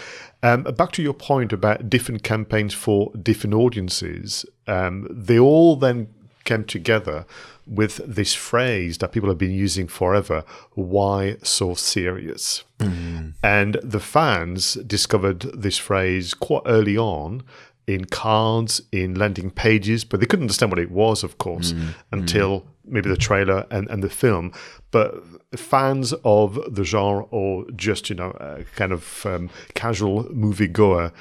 um, back to your point about different campaigns for different audiences um, they all then came together with this phrase that people have been using forever why so serious? Mm. And the fans discovered this phrase quite early on in cards, in landing pages, but they couldn't understand what it was, of course, mm. until mm. maybe the trailer and, and the film. But fans of the genre or just, you know, kind of um, casual moviegoer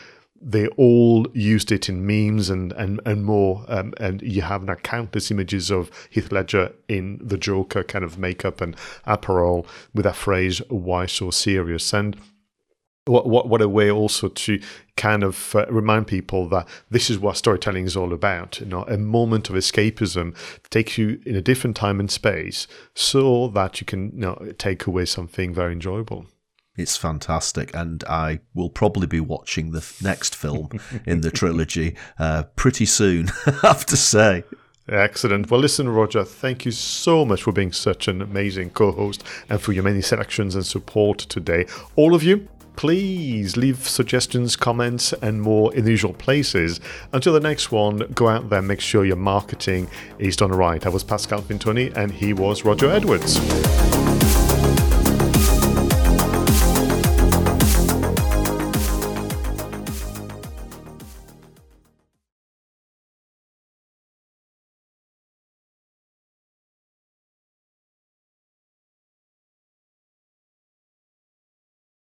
they all used it in memes and and and more. Um, and you have now countless images of Heath Ledger in the Joker kind of makeup and apparel with that phrase "Why so serious?" and what what what a way also to kind of uh, remind people that this is what storytelling is all about. You know, a moment of escapism takes you in a different time and space, so that you can you know take away something very enjoyable. It's fantastic, and I will probably be watching the next film in the trilogy uh, pretty soon. I have to say. Excellent. Well, listen, Roger, thank you so much for being such an amazing co host and for your many selections and support today. All of you, please leave suggestions, comments, and more in the usual places. Until the next one, go out there, make sure your marketing is done right. I was Pascal Fintoni, and he was Roger Edwards.